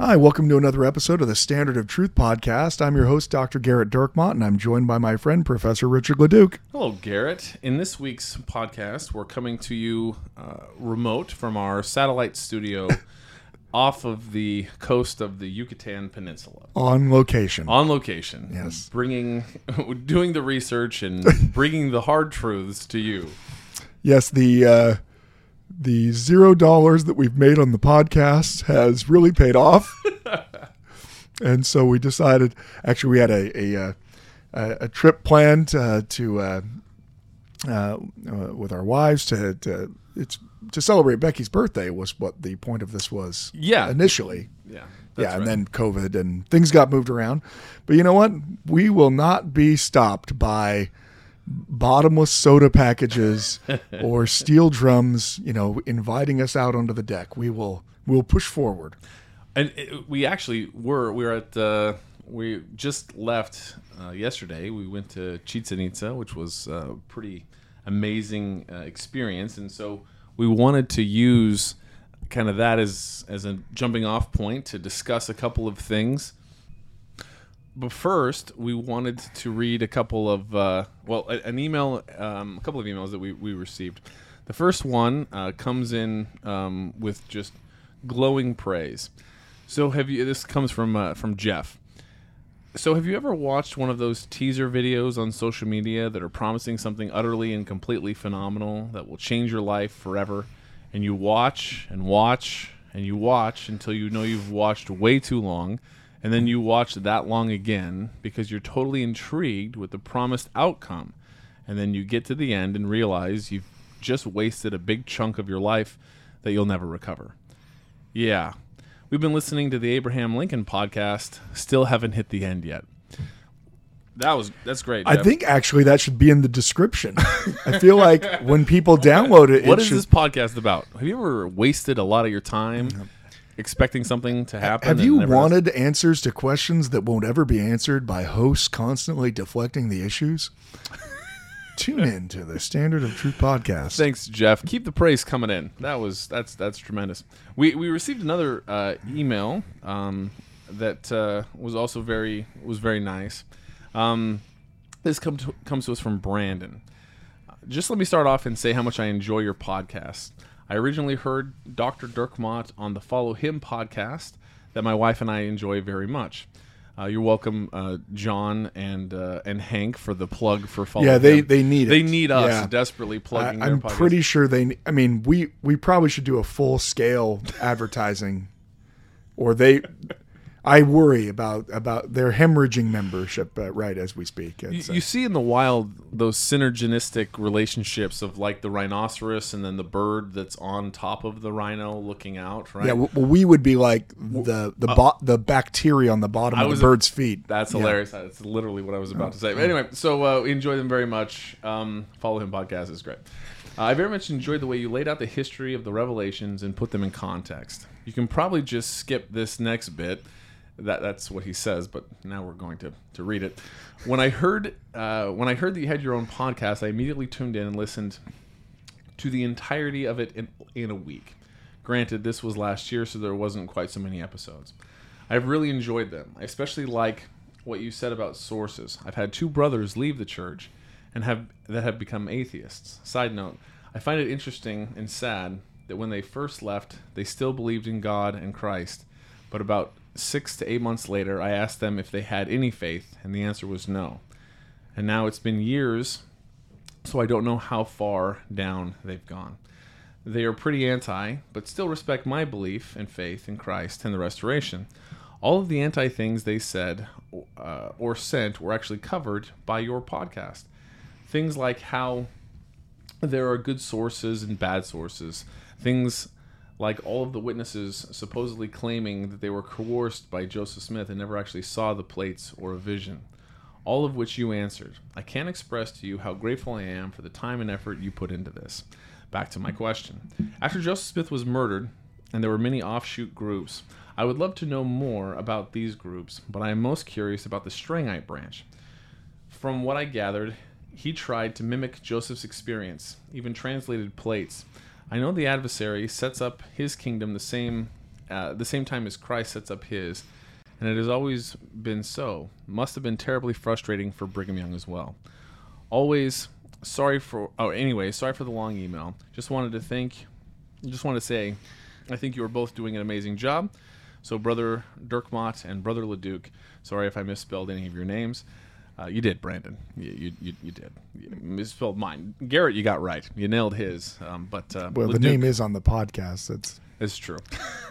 Hi, welcome to another episode of the Standard of Truth podcast. I'm your host, Dr. Gerrit Dirkmaat, and I'm joined by my friend, Professor Richard Leduc. Hello, Gerrit. In this week's podcast, we're coming to you uh, remote from our satellite studio off of the coast of the Yucatan Peninsula. On location. On location. Yes. Bringing, doing the research and bringing the hard truths to you. Yes, the uh, the zero dollars that we've made on the podcast has really paid off, and so we decided. Actually, we had a a, uh, a, a trip planned uh, to uh, uh, with our wives to, to it's to celebrate Becky's birthday was what the point of this was. Yeah. initially. Yeah. yeah, and then COVID and things got moved around. But you know what? We will not be stopped by bottomless soda packages or steel drums, you know, inviting us out onto the deck. We will we'll push forward. And it, we actually were we were at uh, we just left uh, yesterday. We went to Chichen Itza, which was a pretty amazing uh, experience, and so we wanted to use kind of that as as a jumping off point to discuss a couple of things. But first, we wanted to read a couple of uh, well, an email, um, a couple of emails that we, we received. The first one uh, comes in um, with just glowing praise. So have you? This comes from uh, from Jeff. So have you ever watched one of those teaser videos on social media that are promising something utterly and completely phenomenal that will change your life forever? And you watch and watch and you watch until you know you've watched way too long, and then you watch that long again because you're totally intrigued with the promised outcome. And then you get to the end and realize you've just wasted a big chunk of your life that you'll never recover. Yeah. We've been listening to the Abraham Lincoln podcast, still haven't hit the end yet. That was that's great. I think actually that should be in the description. I feel like when people download it, What it is should, this podcast about? Have you ever wasted a lot of your time expecting something to happen? Have you it never does? wanted answers to questions that won't ever be answered by hosts constantly deflecting the issues? Tune in to the Standard of Truth podcast. Thanks, Jeff. Keep the praise coming in. That was that's that's tremendous. We we received another uh, email um, that uh, was also very was very nice. Um, this come to, comes to us from Brandon. Just let me start off and say how much I enjoy your podcast. I originally heard Dr. Dirkmaat on the Follow Him podcast that my wife and I enjoy very much. Uh, you're welcome, uh, John and uh, and Hank, for the plug for Follow Yeah, they- they need it. They it. need us Yeah. desperately I, plugging their I'm podcast. pretty sure they. I mean, we we probably should do a full scale advertising, or they. I worry about about their hemorrhaging membership uh, right as we speak. You, uh, you see in the wild those synergistic relationships of like the rhinoceros and then the bird that's on top of the rhino looking out, right? yeah, well, we would be like the the bo- the bacteria on the bottom uh, I of the bird's feet. That's Yeah. hilarious. That's literally what I was about to say. But anyway, so uh, we enjoy them very much. Um, follow him podcast is great. Uh, I very much enjoyed the way you laid out the history of the revelations and put them in context. You can probably just skip this next bit. That that's what he says, but now we're going to, to read it. When I heard uh, when I heard that you had your own podcast, I immediately tuned in and listened to the entirety of it in, in a week. Granted, this was last year, so there wasn't quite so many episodes. I've really enjoyed them. I especially like what you said about sources. I've had two brothers leave the church and have that have become atheists. Side note, I find it interesting and sad that when they first left, they still believed in God and Christ. But about six to eight months later, I asked them if they had any faith, and the answer was no. And now it's been years so I don't know how far down they've gone. They are pretty anti, but still respect my belief and faith in Christ and the restoration. All of the anti things they said uh, or sent were actually covered by your podcast. Things like how there are good sources and bad sources. Things like all of the witnesses supposedly claiming that they were coerced by Joseph Smith and never actually saw the plates or a vision. All of which you answered. I can't express to you how grateful I am for the time and effort you put into this. Back to my question. After Joseph Smith was murdered, and there were many offshoot groups, I would love to know more about these groups, but I am most curious about the Strangite branch. From what I gathered, he tried to mimic Joseph's experience, even translated plates. I know the adversary sets up his kingdom the same, uh, the same time as Christ sets up his, and it has always been so. Must have been terribly frustrating for Brigham Young as well. Always sorry for. Oh, anyway, sorry for the long email. Just wanted to thank. Just want to say, I think you are both doing an amazing job. So, brother Dirkmaat and brother Leduc. Sorry if I misspelled any of your names. Uh, you did, Brandon. You, you, you, you did. You misspelled mine. Gerrit, you got right. You nailed his. Um, but uh, Well, the name is on the podcast. It's It's true.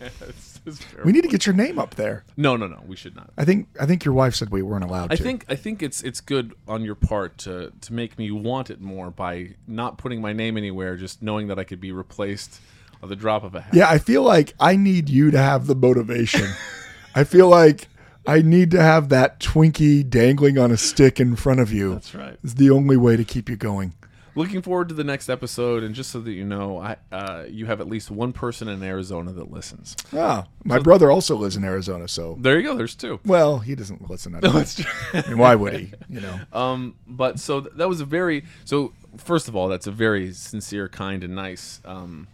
It's- it's we need to get your name up there. no, no, no. We should not. I think I think your wife said we weren't allowed I to. think I think it's it's good on your part to to make me want it more by not putting my name anywhere, just knowing that I could be replaced at the drop of a hat. Yeah, I feel like I need you to have the motivation. I feel like I need to have that Twinkie dangling on a stick in front of you. That's right. It's the only way to keep you going. Looking forward to the next episode, and just so that you know, I uh, you have at least one person in Arizona that listens. Ah, my brother also lives in Arizona, so There you go. There's two. well, he doesn't listen. To that. I mean, why would he? You know. Um, but so th- that was a very so. First of all, that's a very sincere, kind, and nice um,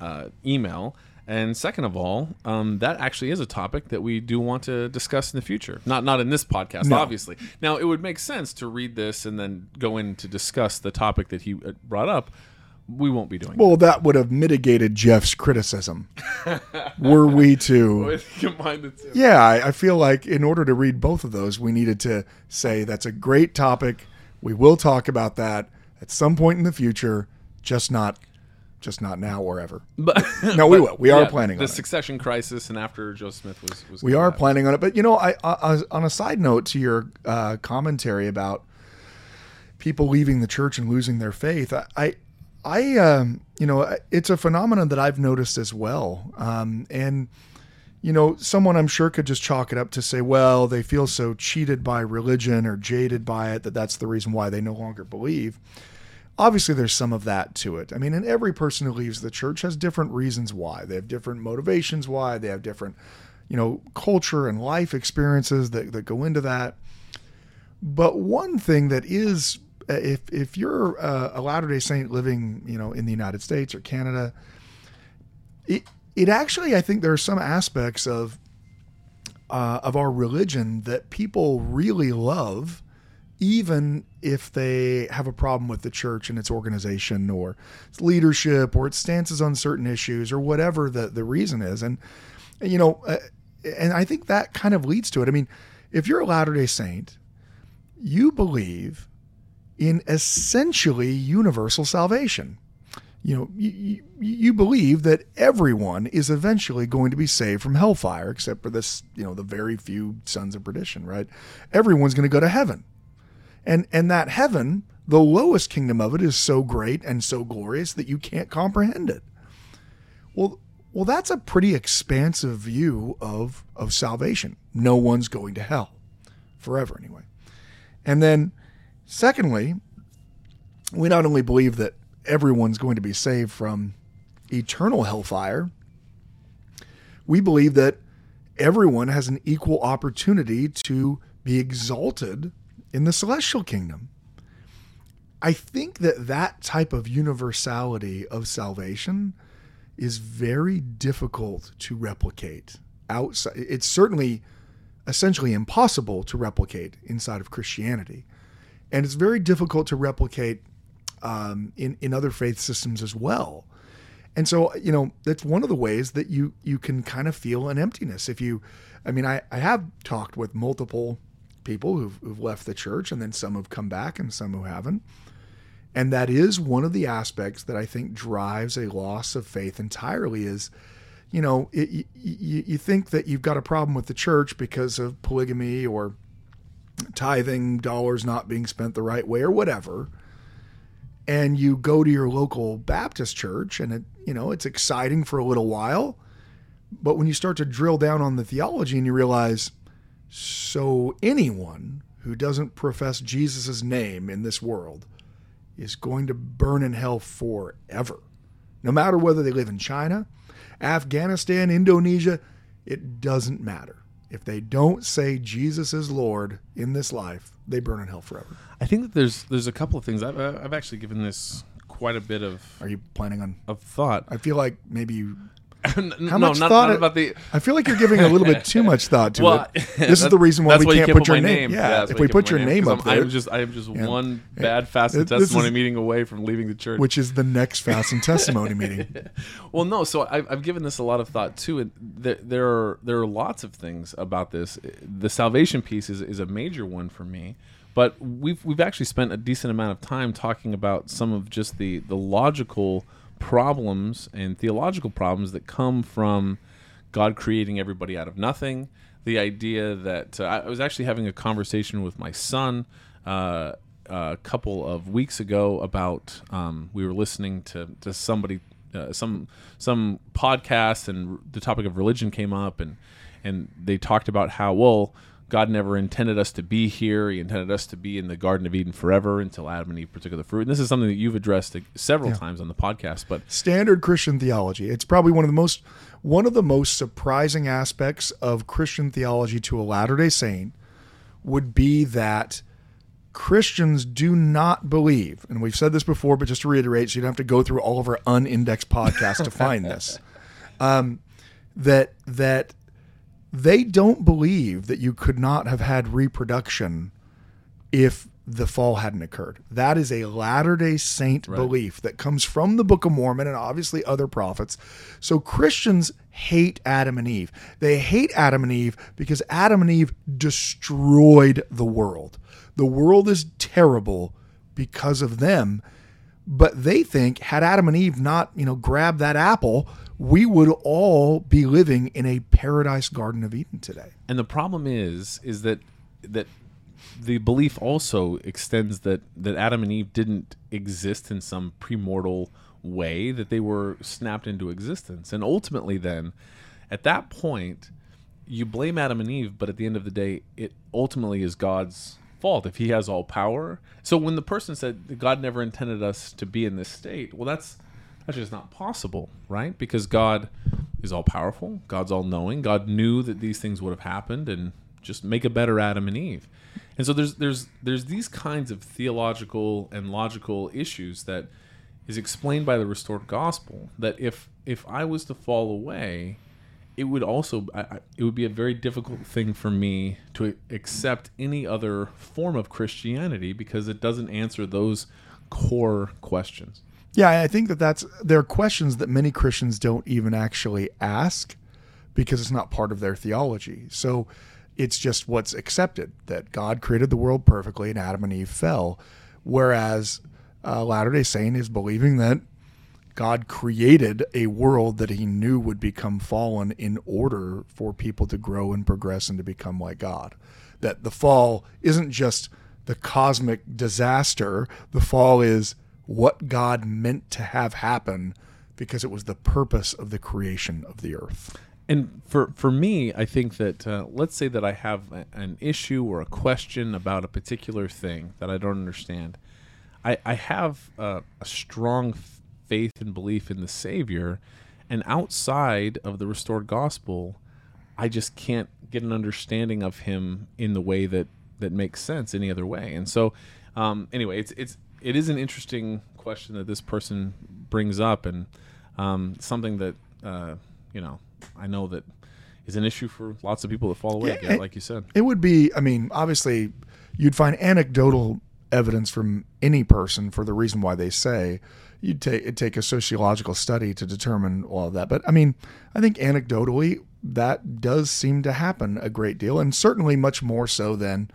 uh, email. And second of all, um, that actually is a topic that we do want to discuss in the future. Not not in this podcast, No. obviously. Now, it would make sense to read this and then go in to discuss the topic that he uh, brought up. We won't be doing. Well, that would have mitigated Jeff's criticism. Were we to. Combine the two. Yeah, I, I feel like in order to read both of those, we needed to say that's a great topic. We will talk about that at some point in the future, just not, just not now or ever. But No, we will. We are yeah, planning the on it. The succession crisis, and after Joe Smith was was We are out. planning on it, but you know, I, I on a side note to your uh, commentary about people leaving the church and losing their faith, I, I, I um, you know, it's a phenomenon that I've noticed as well, um, and you know, someone I'm sure could just chalk it up to say, well, they feel so cheated by religion or jaded by it that that's the reason why they no longer believe. Obviously, there's some of that to it. I mean, and every person who leaves the church has different reasons why. They have different motivations why. They have different, you know, culture and life experiences that, that go into that. But one thing that is, uh, if if you're a Latter Day Saint living, you know, in the United States or Canada, it it actually I think there are some aspects of uh, of our religion that people really love, even if they have a problem with the church and its organization or its leadership or its stances on certain issues or whatever the the reason is, and you know, uh, and I think that kind of leads to it. I mean, if you're a Latter Day Saint, you believe in essentially universal salvation you know, you, you, you believe that everyone is eventually going to be saved from hellfire, except for this, you know, the very few sons of perdition, right? Everyone's going to go to heaven, and and that heaven, the lowest kingdom of it, is so great and so glorious that you can't comprehend it. Well, well, that's a pretty expansive view of of salvation. No one's going to hell forever, anyway. And then, secondly, we not only believe that everyone's going to be saved from eternal hellfire, we believe that everyone has an equal opportunity to be exalted in the celestial kingdom. I think that that type of universality of salvation is very difficult to replicate outside. It's certainly essentially impossible to replicate inside of Christianity. And it's very difficult to replicate um, in in other faith systems as well. And so, you know, that's one of the ways that you you can kind of feel an emptiness if you. I mean, I I have talked with multiple people who've, who've left the church, and then some have come back, and some who haven't. And that is one of the aspects that I think drives a loss of faith entirely. Is you know, it, you, you think that you've got a problem with the church because of polygamy or tithing dollars not being spent the right way or whatever and you go to your local Baptist church and it, you know, it's exciting for a little while. But when you start to drill down on the theology and you realize, so anyone who doesn't profess Jesus' name in this world is going to burn in hell forever. No matter whether they live in China, Afghanistan, Indonesia, it doesn't matter. If they don't say Jesus is Lord in this life, they burn in hell forever. I think that there's there's a couple of things I've I've actually given this quite a bit of Are you planning on? of thought. I feel like maybe you. No, much not, thought not it- about the. I feel like you're giving a little bit too much thought to Well, it. This is the reason why we you can't put your my name. Yeah, that's if we put your name up I'm, there, I'm just I'm just Yeah. one bad fast and This is- testimony meeting away from leaving the church. which is the next fast and testimony meeting. Well, no. So I've, I've given this a lot of thought too, and there, there are there are lots of things about this. The salvation piece is, is a major one for me, but we've we've actually spent a decent amount of time talking about some of just the the logical problems and theological problems that come from God creating everybody out of nothing. The idea that uh, I was actually having a conversation with my son. Uh, a couple of weeks ago about um, we were listening to, to somebody uh, some some podcast and the topic of religion came up and and they talked about how well God never intended us to be here. He intended us to be in the Garden of Eden forever until Adam and Eve partook of the fruit. And this is something that you've addressed several times on the podcast. But Standard Christian theology. It's probably one of the most one of the most surprising aspects of Christian theology to a Latter-day Saint would be that Christians do not believe, and we've said this before, but just to reiterate, so you don't have to go through all of our unindexed podcasts to find this. Um, that that they don't believe that you could not have had reproduction if the fall hadn't occurred. That is a Latter day Saint belief that comes from the Book of Mormon and obviously other prophets. So Christians hate Adam and Eve. They hate Adam and Eve because Adam and Eve destroyed the world. The world is terrible because of them. But they think had Adam and Eve not, you know, grabbed that apple, we would all be living in a paradise garden of Eden today. and the problem is is that that the belief also extends that that Adam and Eve didn't exist in some premortal way that they were snapped into existence and ultimately then at that point you blame Adam and Eve but at the end of the day it ultimately is God's fault if he has all power so when the person said God never intended us to be in this state well that's that's just not possible right because God is all powerful God's all knowing God knew that these things would have happened and just make a better Adam and Eve and so there's there's there's these kinds of theological and logical issues that is explained by the restored gospel that if if I was to fall away, it would also it would be a very difficult thing for me to accept any other form of Christianity because it doesn't answer those core questions. Yeah, I think that that's there are questions that many Christians don't even actually ask because it's not part of their theology. So it's just what's accepted that God created the world perfectly and Adam and Eve fell. Whereas uh, Latter day Saint is believing that God created a world that he knew would become fallen in order for people to grow and progress and to become like God. That the fall isn't just the cosmic disaster, the fall is what God meant to have happen because it was the purpose of the creation of the earth. And for for me, I think that uh, let's say that I have a, an issue or a question about a particular thing that I don't understand. I, I have a strong faith and belief in the Savior, and outside of the restored gospel, I just can't get an understanding of Him in the way that that makes sense any other way. And so, um, anyway, it's it's it is an interesting question that this person brings up, and um, something that uh, you know I know that is an issue for lots of people that fall away. Yeah, again, it- like you said. It would be, I mean, obviously, you'd find anecdotal evidence from any person for the reason why they say you'd take take a sociological study to determine all of that. But I mean, I think anecdotally that does seem to happen a great deal, and certainly much more so than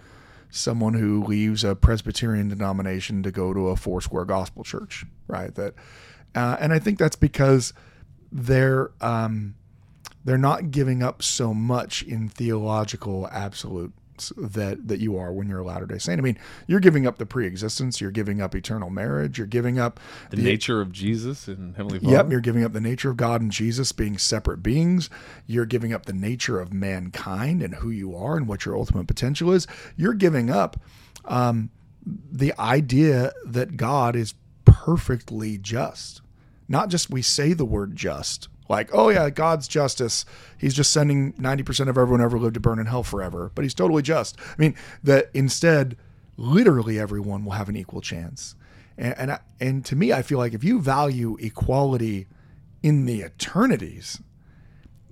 someone who leaves a Presbyterian denomination to go to a Foursquare Gospel Church, right? That, uh, and I think that's because they're um, they're not giving up so much in theological absolute that that you are when you're a Latter Day Saint. I mean, you're giving up the pre-existence, you're giving up eternal marriage, you're giving up the, the nature of Jesus and Heavenly Father. Yep, you're giving up the nature of God and Jesus being separate beings. You're giving up the nature of mankind and who you are and what your ultimate potential is. You're giving up um, the idea that God is perfectly just. Not just we say the word just, like, oh yeah, God's justice. He's just sending 90% of everyone ever lived to burn in hell forever, but he's totally just. I mean, that instead, literally everyone will have an equal chance. And, and, and to me, I feel like if you value equality in the eternities,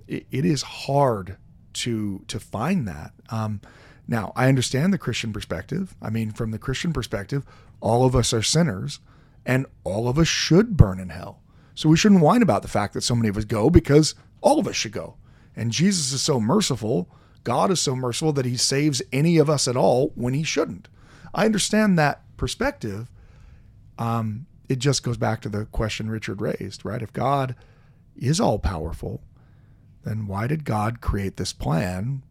it, it is hard to to find that. Um, now, I understand the Christian perspective. I mean, from the Christian perspective, all of us are sinners, and all of us should burn in hell. So we shouldn't whine about the fact that so many of us go because all of us should go. And Jesus is so merciful, God is so merciful that he saves any of us at all when he shouldn't. I understand that perspective. Um, it just goes back to the question Richard raised, right? If God is all powerful, then why did God create this plan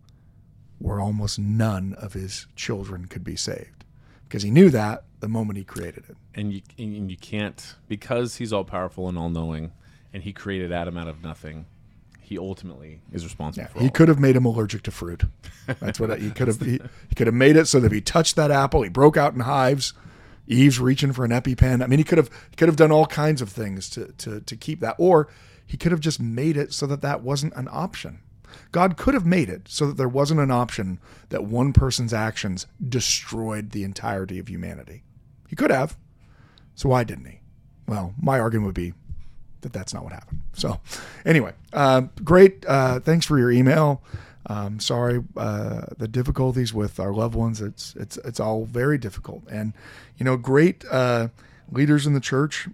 where almost none of his children could be saved? Because he knew that the moment he created it. And you and you can't because he's all powerful and all knowing, and he created Adam out of nothing. He ultimately is responsible. Yeah, he could have made him allergic to fruit. That's what I, he could have. He, he could have made it so that if he touched that apple, he broke out in hives. Eve's reaching for an EpiPen. I mean, he could have he could have done all kinds of things to to to keep that, or he could have just made it so that that wasn't an option. God could have made it so that there wasn't an option that one person's actions destroyed the entirety of humanity. He could have. So why didn't he? Well, my argument would be that that's not what happened. So, anyway, uh, great. Uh, thanks for your email. Um, sorry, uh, the difficulties with our loved ones. It's it's it's all very difficult, and you know, great uh, leaders in the church,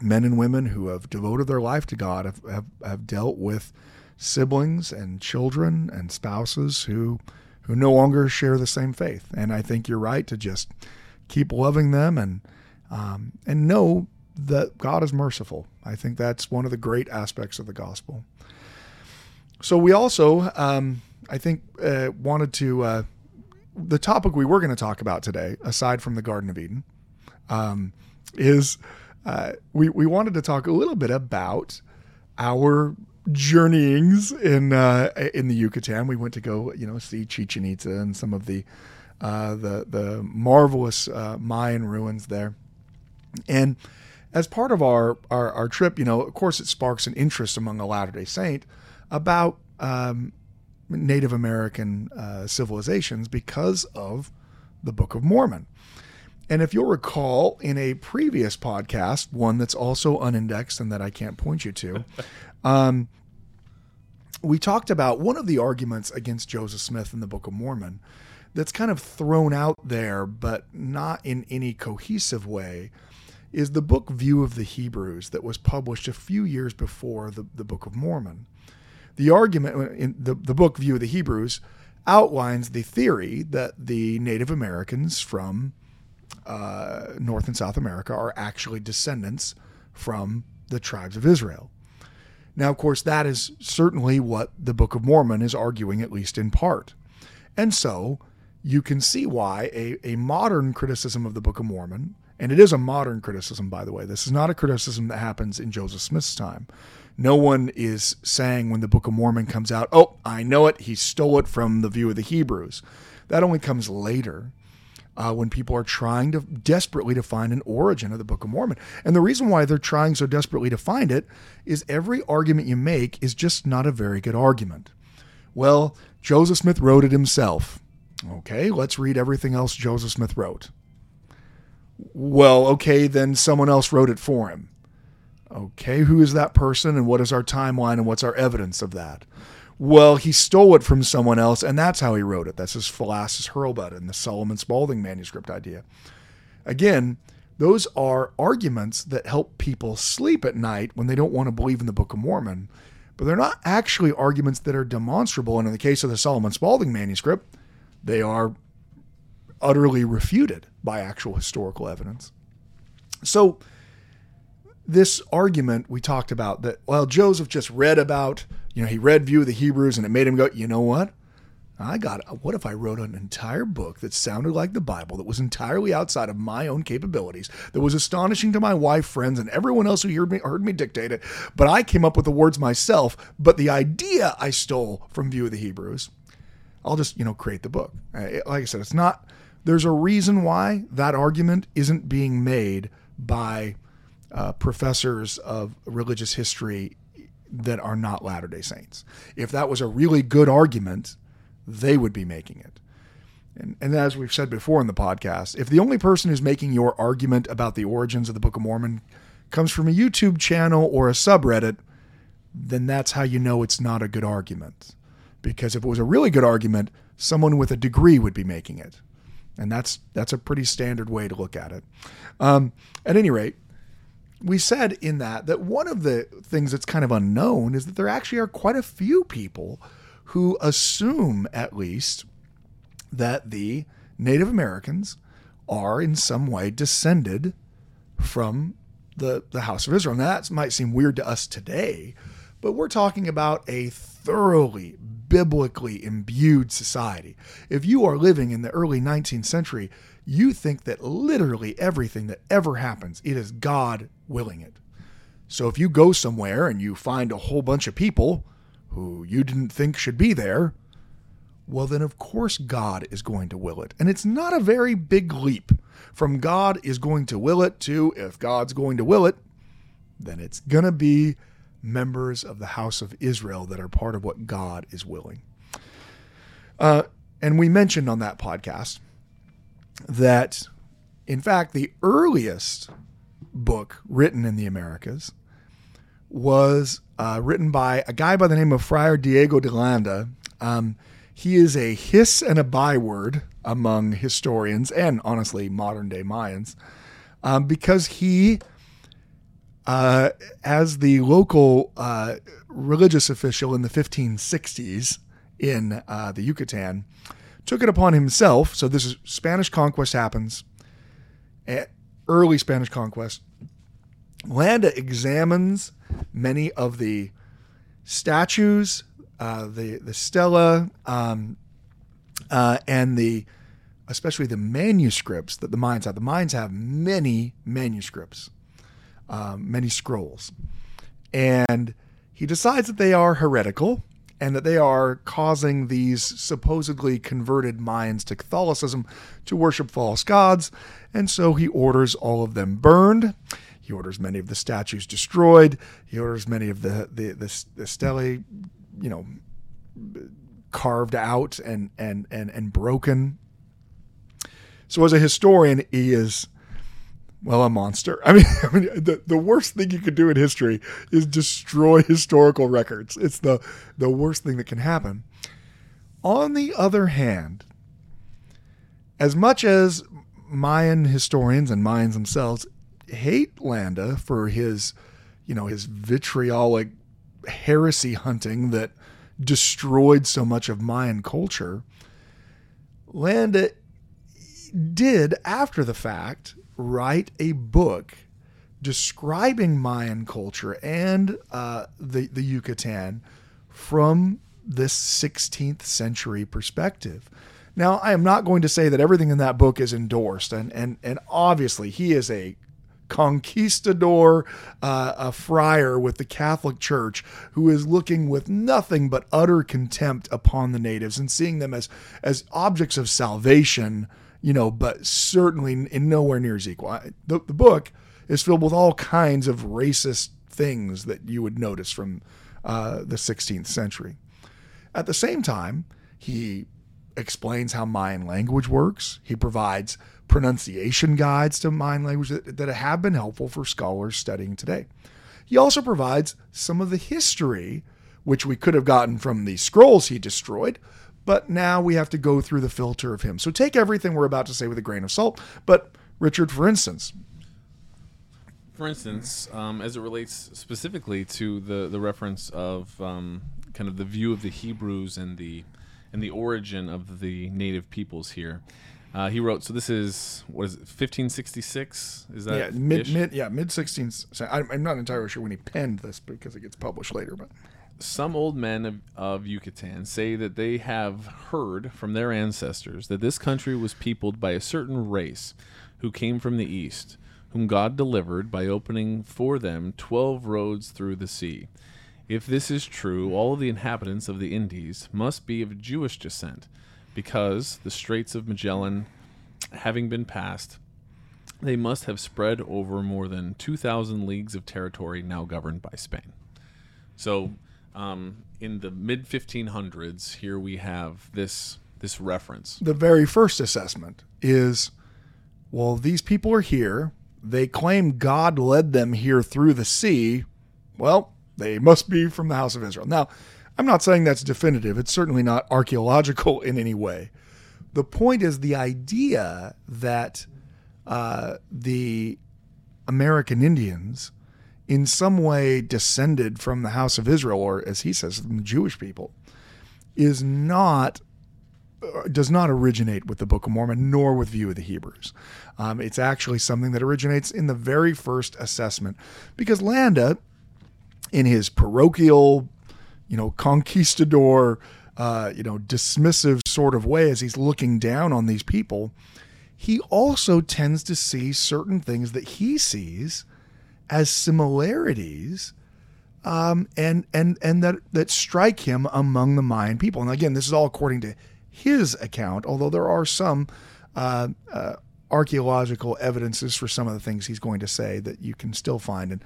men and women who have devoted their life to God, have have, have dealt with siblings and children and spouses who who no longer share the same faith. And I think you're right to just keep loving them and um, and know that God is merciful. I think that's one of the great aspects of the gospel. So we also, um, I think, uh, wanted to uh, the topic we were going to talk about today, aside from the Garden of Eden, um, is uh, we we wanted to talk a little bit about our journeyings in uh, in the Yucatan. We went to go, you know, see Chichen Itza and some of the uh, the the marvelous uh, Mayan ruins there. And as part of our, our, our trip, you know, of course, it sparks an interest among a Latter Day Saint about um, Native American uh, civilizations because of the Book of Mormon. And if you'll recall, in a previous podcast, one that's also unindexed and that I can't point you to, um, we talked about one of the arguments against Joseph Smith in the Book of Mormon that's kind of thrown out there, but not in any cohesive way, is the book View of the Hebrews that was published a few years before the, the Book of Mormon. The argument in the, the book View of the Hebrews outlines the theory that the Native Americans from uh, North and South America are actually descendants from the tribes of Israel. Now, of course, that is certainly what the Book of Mormon is arguing, at least in part. And so you can see why a, a modern criticism of the Book of Mormon, and it is a modern criticism, by the way, this is not a criticism that happens in Joseph Smith's time. No one is saying when the Book of Mormon comes out, oh, I know it, he stole it from the view of the Hebrews. That only comes later. Uh, when people are trying to desperately to find an origin of the Book of Mormon. And the reason why they're trying so desperately to find it is every argument you make is just not a very good argument. Well, Joseph Smith wrote it himself. Okay, let's read everything else Joseph Smith wrote. Well, okay, then someone else wrote it for him. Okay, who is that person and what is our timeline and what's our evidence of that? Well, he stole it from someone else and that's how he wrote it. That's his Philastus Hurlbut and the Solomon Spaulding manuscript idea. Again, those are arguments that help people sleep at night when they don't want to believe in the Book of Mormon, but they're not actually arguments that are demonstrable. And in the case of the Solomon Spaulding manuscript, they are utterly refuted by actual historical evidence. So, this argument we talked about that, well, Joseph just read about, you know, he read View of the Hebrews and it made him go, you know what? I got what if I wrote an entire book that sounded like the Bible, that was entirely outside of my own capabilities, that was astonishing to my wife, friends, and everyone else who heard me, heard me dictate it, but I came up with the words myself, but the idea I stole from View of the Hebrews. I'll just, you know, create the book. Uh, Like I said, it's not, there's a reason why that argument isn't being made by uh, professors of religious history that are not Latter day Saints. If that was a really good argument, they would be making it. And, and as we've said before in the podcast, if the only person who's making your argument about the origins of the Book of Mormon comes from a YouTube channel or a subreddit, then that's how you know it's not a good argument. Because if it was a really good argument, someone with a degree would be making it. And that's that's a pretty standard way to look at it. Um, at any rate, we said in that that one of the things that's kind of unknown is that there actually are quite a few people who assume, at least, that the Native Americans are in some way descended from the, the House of Israel. Now, that might seem weird to us today, but we're talking about a thoroughly biblically imbued society. If you are living in the early 19th century, you think that literally everything that ever happens, it is God willing it. So if you go somewhere and you find a whole bunch of people who you didn't think should be there, well, then of course God is going to will it. And it's not a very big leap from God is going to will it to if God's going to will it, then it's going to be members of the house of Israel that are part of what God is willing. Uh, and we mentioned on that podcast that, in fact, the earliest book written in the Americas was uh, written by a guy by the name of Friar Diego de Landa. Um, he is a hiss and a byword among historians and honestly modern day Mayans um, because he, uh, as the local uh, religious official in the 1560s in uh, the Yucatan, took it upon himself. So this is Spanish conquest happens, eh, early Spanish conquest. Landa examines many of the statues, uh, the the stela, um, uh, and the especially the manuscripts that the Mayans have. The Mayans have many manuscripts, um, many scrolls, and he decides that they are heretical and that they are causing these supposedly converted Mayans to Catholicism to worship false gods, and so he orders all of them burned. He orders many of the statues destroyed. He orders many of the the the, the stelae, you know, carved out and and and and broken. So as a historian, he is well a monster. I mean, I mean the, the worst thing you could do in history is destroy historical records. It's the the worst thing that can happen. On the other hand, as much as Mayan historians and Mayans themselves hate Landa for his, you know, his vitriolic heresy hunting that destroyed so much of Mayan culture, Landa did, after the fact, write a book describing Mayan culture and uh, the, the Yucatan from this 16th century perspective. Now, I am not going to say that everything in that book is endorsed, and and and obviously he is a conquistador, uh, a friar with the Catholic Church who is looking with nothing but utter contempt upon the natives and seeing them as as objects of salvation, you know, but certainly in nowhere near as equal. The, the book is filled with all kinds of racist things that you would notice from uh, the 16th century. At the same time, he explains how Mayan language works. He provides pronunciation guides to Mayan language that, that have been helpful for scholars studying today. He also provides some of the history, which we could have gotten from the scrolls he destroyed, but now we have to go through the filter of him. So take everything we're about to say with a grain of salt. But, Richard, for instance, For instance, um, as it relates specifically to the, the reference of um, kind of the view of the Hebrews and the and the origin of the native peoples here, uh, he wrote. So this is what is it? 1566? Is that yeah, mid, ish? mid yeah mid 16th. I'm I'm not entirely sure when he penned this because it gets published later, but some old men of, of Yucatan say that they have heard from their ancestors that this country was peopled by a certain race who came from the east, whom God delivered by opening for them twelve roads through the sea. If this is true, all the inhabitants of the Indies must be of Jewish descent, because the Straits of Magellan having been passed, they must have spread over more than 2,000 leagues of territory now governed by Spain. So, um, in the mid 1500s, here we have this this reference. The very first assessment is well, these people are here. They claim God led them here through the sea. Well, they must be from the house of Israel. Now, I'm not saying that's definitive. It's certainly not archaeological in any way. The point is the idea that uh, the American Indians in some way descended from the house of Israel, or as he says, from the Jewish people, is not uh, does not originate with the Book of Mormon nor with View of the Hebrews. Um, it's actually something that originates in the very first assessment, because Landa, in his parochial, you know, conquistador, uh, you know, dismissive sort of way, as he's looking down on these people, he also tends to see certain things that he sees as similarities um, and and and that that strike him among the Mayan people. And again, this is all according to his account, although there are some uh, uh, archaeological evidences for some of the things he's going to say that you can still find. And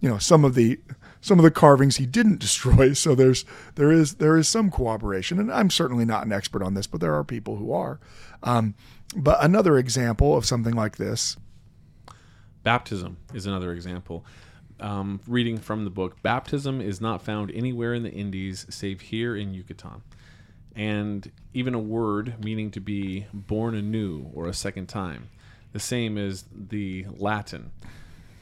you know, some of the some of the carvings he didn't destroy. So there's there is there is some cooperation. And I'm certainly not an expert on this, but there are people who are. Um, but another example of something like this Baptism is another example. Um, reading from the book, baptism is not found anywhere in the Indies save here in Yucatan. And even a word meaning to be born anew or a second time, the same as the Latin.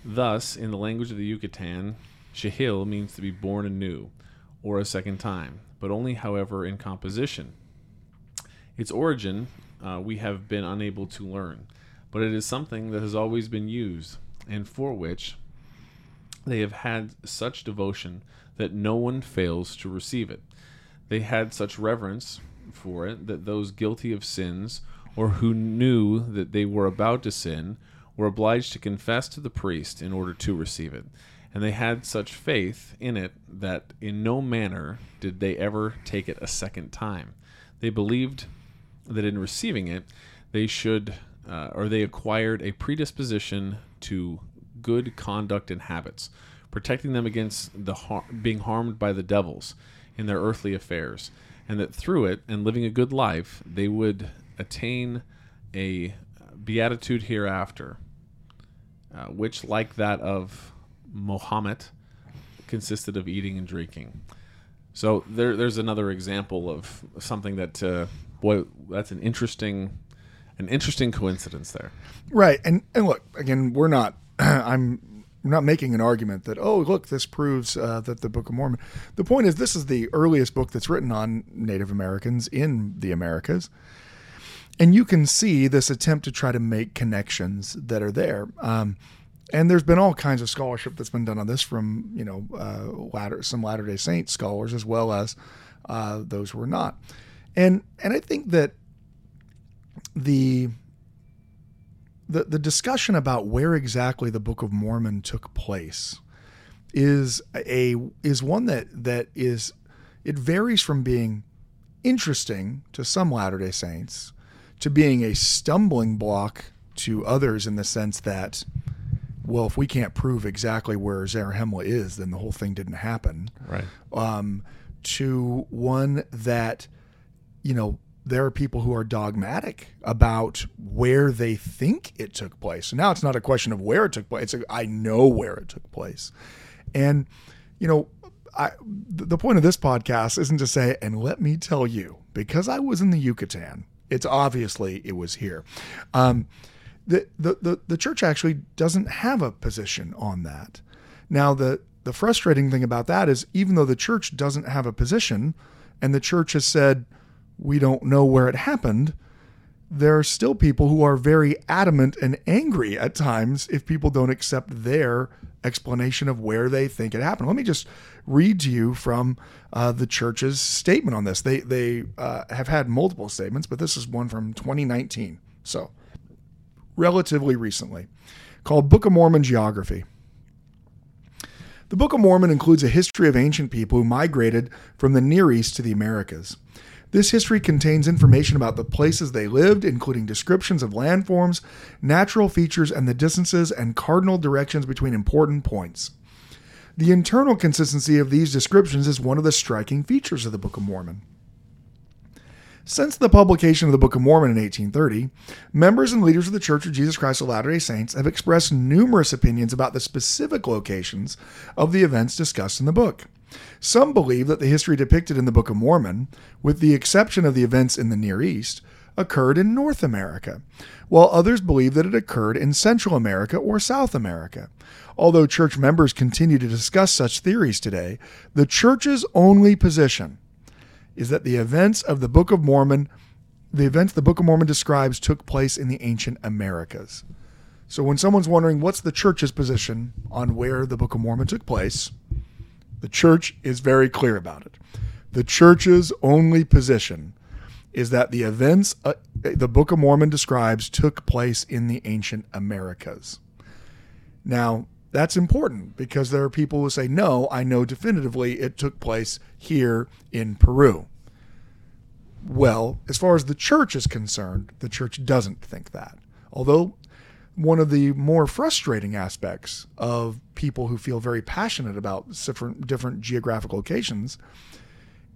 Thus, in the language of the Yucatan, Shahil means to be born anew or a second time, but only, however, in composition. Its origin uh, we have been unable to learn but it is something that has always been used, and for which they have had such devotion that no one fails to receive it. They had such reverence for it that those guilty of sins, or who knew that they were about to sin, were obliged to confess to the priest in order to receive it. And they had such faith in it that in no manner did they ever take it a second time. They believed that in receiving it, they should uh, or they acquired a predisposition to good conduct and habits, protecting them against the har- being harmed by the devils in their earthly affairs, and that through it and living a good life, they would attain a beatitude hereafter, uh, which, like that of Mohammed, consisted of eating and drinking. So there, there's another example of something that, uh, boy, that's an interesting an interesting coincidence there. Right. And and look, again, we're not I'm not making an argument that oh look this proves uh, that the Book of Mormon. The point is this is the earliest book that's written on Native Americans in the Americas, and you can see this attempt to try to make connections that are there. Um, and there's been all kinds of scholarship that's been done on this from you know uh, latter some Latter Day Saint scholars as well as uh, those who are not. And and I think that the the the discussion about where exactly the Book of Mormon took place is a is one that that is it varies from being interesting to some Latter-day Saints to being a stumbling block to others in the sense that well if we can't prove exactly where Zarahemla is then the whole thing didn't happen. Right. Um, to one that you know there are people who are dogmatic about where they think it took place. Now it's not a question of where it took place. It's a, I know where it took place. And, you know, I, the point of this podcast isn't to say, and let me tell you, because I was in the Yucatan, it's obviously it was here. Um, the, the, the, the church actually doesn't have a position on that. Now, the, the frustrating thing about that is even though the church doesn't have a position and the church has said, we don't know where it happened, there are still people who are very adamant and angry at times if people don't accept their explanation of where they think it happened. Let me just read to you from uh, the church's statement on this. They they uh, have had multiple statements, but this is one from 2019, so relatively recently, called Book of Mormon Geography. The Book of Mormon includes a history of ancient people who migrated from the Near East to the Americas. This history contains information about the places they lived, including descriptions of landforms, natural features, and the distances and cardinal directions between important points. The internal consistency of these descriptions is one of the striking features of the Book of Mormon. Since the publication of the Book of Mormon in 1830, members and leaders of the Church of Jesus Christ of Latter day Saints have expressed numerous opinions about the specific locations of the events discussed in the book. Some believe that the history depicted in the Book of Mormon, with the exception of the events in the Near East, occurred in North America, while others believe that it occurred in Central America or South America. Although church members continue to discuss such theories today, the church's only position is that the events of the Book of Mormon, the events the Book of Mormon describes, took place in the ancient Americas. So when someone's wondering what's the church's position on where the Book of Mormon took place, the church is very clear about it. The church's only position is that the events uh, the Book of Mormon describes took place in the ancient Americas. Now, that's important because there are people who say, no, I know definitively it took place here in Peru. Well, as far as the church is concerned, the church doesn't think that. Although one of the more frustrating aspects of people who feel very passionate about different, different geographic locations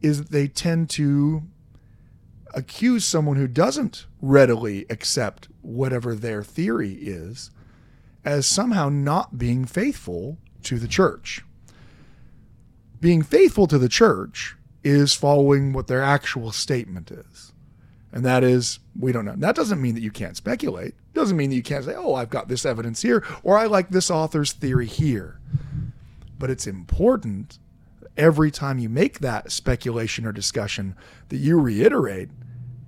is that they tend to accuse someone who doesn't readily accept whatever their theory is as somehow not being faithful to the church. Being faithful to the church is following what their actual statement is. And that is, we don't know. That doesn't mean that you can't speculate. Doesn't mean that you can't say, oh, I've got this evidence here, or I like this author's theory here. But it's important every time you make that speculation or discussion that you reiterate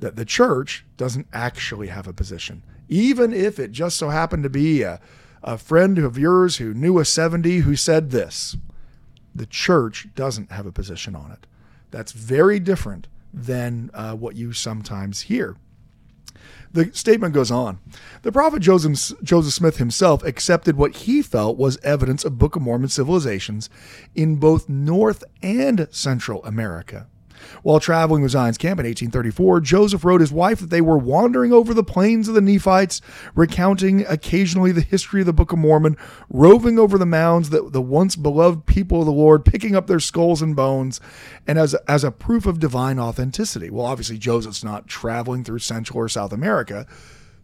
that the church doesn't actually have a position. Even if it just so happened to be a, a friend of yours who knew a 70 who said this, the church doesn't have a position on it. That's very different than uh, what you sometimes hear. The statement goes on. The prophet Joseph, Joseph Smith himself accepted what he felt was evidence of Book of Mormon civilizations in both North and Central America. While traveling with Zion's camp in 1834, Joseph wrote his wife that they were wandering over the plains of the Nephites, recounting occasionally the history of the Book of Mormon, roving over the mounds that the once beloved people of the Lord, picking up their skulls and bones, and as, as a proof of divine authenticity. Well, obviously, Joseph's not traveling through Central or South America.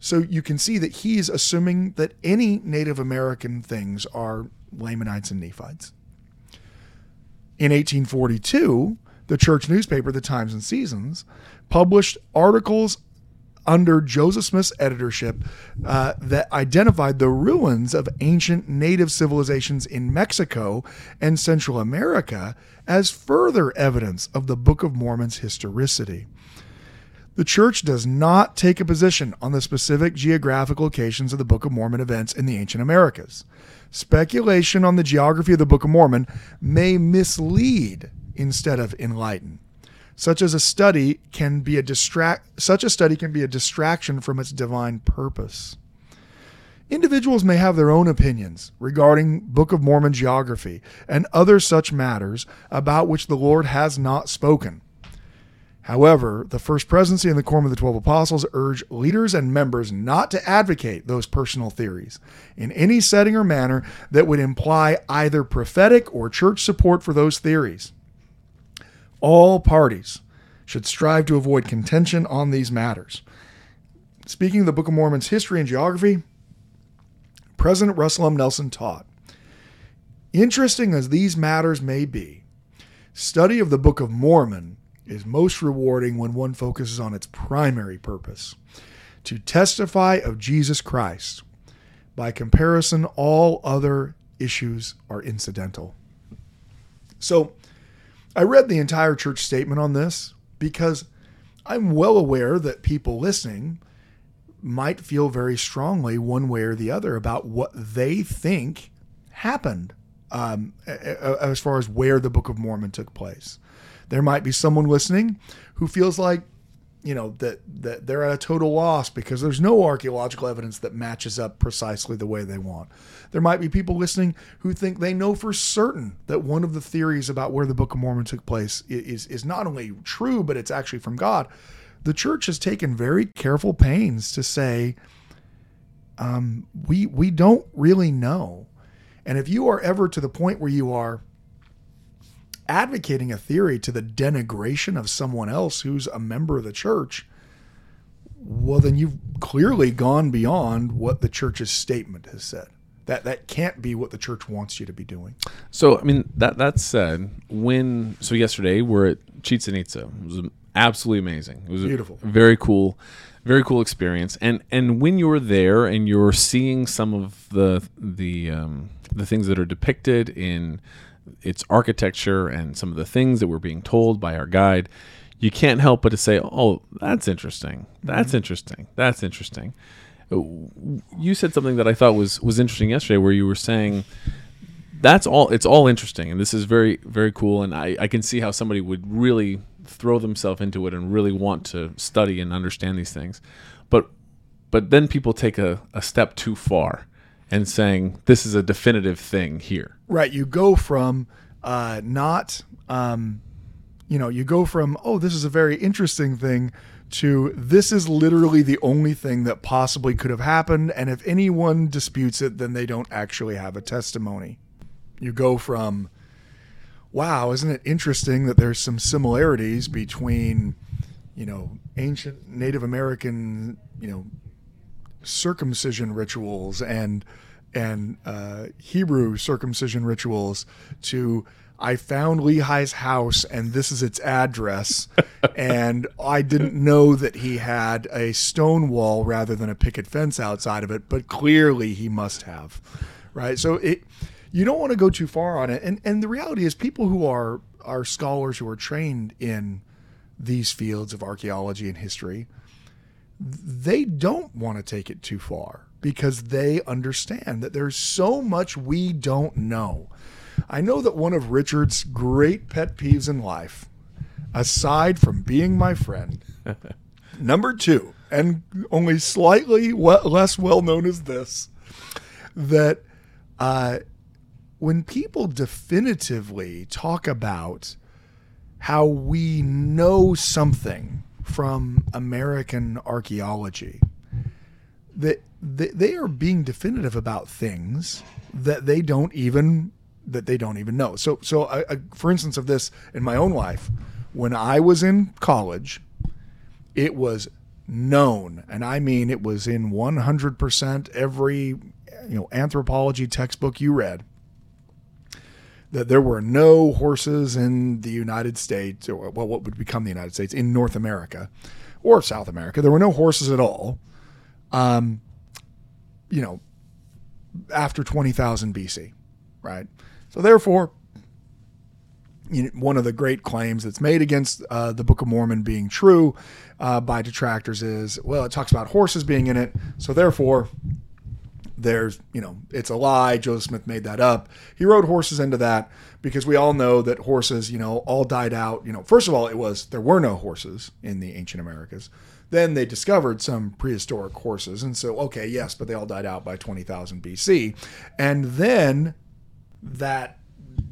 So you can see that he's assuming that any Native American things are Lamanites and Nephites. In 1842, the church newspaper, the Times and Seasons, published articles under Joseph Smith's editorship uh, that identified the ruins of ancient native civilizations in Mexico and Central America as further evidence of the Book of Mormon's historicity. The church does not take a position on the specific geographic locations of the Book of Mormon events in the ancient Americas. Speculation on the geography of the Book of Mormon may mislead instead of enlighten. Such as a study can be a distract such a study can be a distraction from its divine purpose. Individuals may have their own opinions regarding Book of Mormon geography and other such matters about which the Lord has not spoken. However, the First Presidency and the Quorum of the Twelve Apostles urge leaders and members not to advocate those personal theories in any setting or manner that would imply either prophetic or church support for those theories. All parties should strive to avoid contention on these matters. Speaking of the Book of Mormon's history and geography, President Russell M. Nelson taught Interesting as these matters may be, study of the Book of Mormon is most rewarding when one focuses on its primary purpose to testify of Jesus Christ. By comparison, all other issues are incidental. So, I read the entire church statement on this because I'm well aware that people listening might feel very strongly one way or the other about what they think happened um, as far as where the Book of Mormon took place. There might be someone listening who feels like, you know, that, that they're at a total loss because there's no archaeological evidence that matches up precisely the way they want. There might be people listening who think they know for certain that one of the theories about where the Book of Mormon took place is, is not only true, but it's actually from God. The church has taken very careful pains to say, um, we we don't really know. And if you are ever to the point where you are advocating a theory to the denigration of someone else who's a member of the church, well, then you've clearly gone beyond what the church's statement has said. That that can't be what the church wants you to be doing. So, I mean, that that said, when so yesterday we're at Chichen Itza. It was absolutely amazing. It was Beautiful. very cool, very cool experience. And and when you're there and you're seeing some of the the um, the things that are depicted in its architecture and some of the things that we're being told by our guide, you can't help but to say, "Oh, that's interesting. That's mm-hmm. interesting. That's interesting." You said something that I thought was was interesting yesterday, where you were saying that's all. It's all interesting, and this is very very cool. And I I can see how somebody would really throw themselves into it and really want to study and understand these things. But but then people take a, a step too far and saying this is a definitive thing here. Right. You go from uh, not, um, you know, you go from, oh, this is a very interesting thing to this is literally the only thing that possibly could have happened. And if anyone disputes it, then they don't actually have a testimony. You go from, wow, isn't it interesting that there's some similarities between, you know, ancient Native American, you know, circumcision rituals and and uh, Hebrew circumcision rituals to I found Lehi's house and this is its address. and I didn't know that he had a stone wall rather than a picket fence outside of it, but clearly he must have. Right. So it you don't want to go too far on it. And and the reality is people who are are scholars who are trained in these fields of archaeology and history, they don't want to take it too far because they understand that there's so much we don't know. I know that one of Richard's great pet peeves in life, aside from being my friend, number two, and only slightly less well known as this, that uh, when people definitively talk about how we know something from American archaeology, that they they are being definitive about things that they don't even that they don't even know. So, so I, I, for instance, of this in my own life, when I was in college, it was known, and I mean it was in 100% every you know anthropology textbook you read that there were no horses in the United States, or well, what would become the United States in North America or South America. There were no horses at all. Um, you know, after 20,000 BC, right? So therefore, you know, one of the great claims that's made against uh, the Book of Mormon being true uh, by detractors is, well, it talks about horses being in it, so therefore there's, you know, it's a lie. Joseph Smith made that up. He rode horses into that because we all know that horses, you know, all died out. You know, first of all, it was there were no horses in the ancient Americas. Then they discovered some prehistoric horses. And so, okay, yes, but they all died out by 20,000 BC. And then that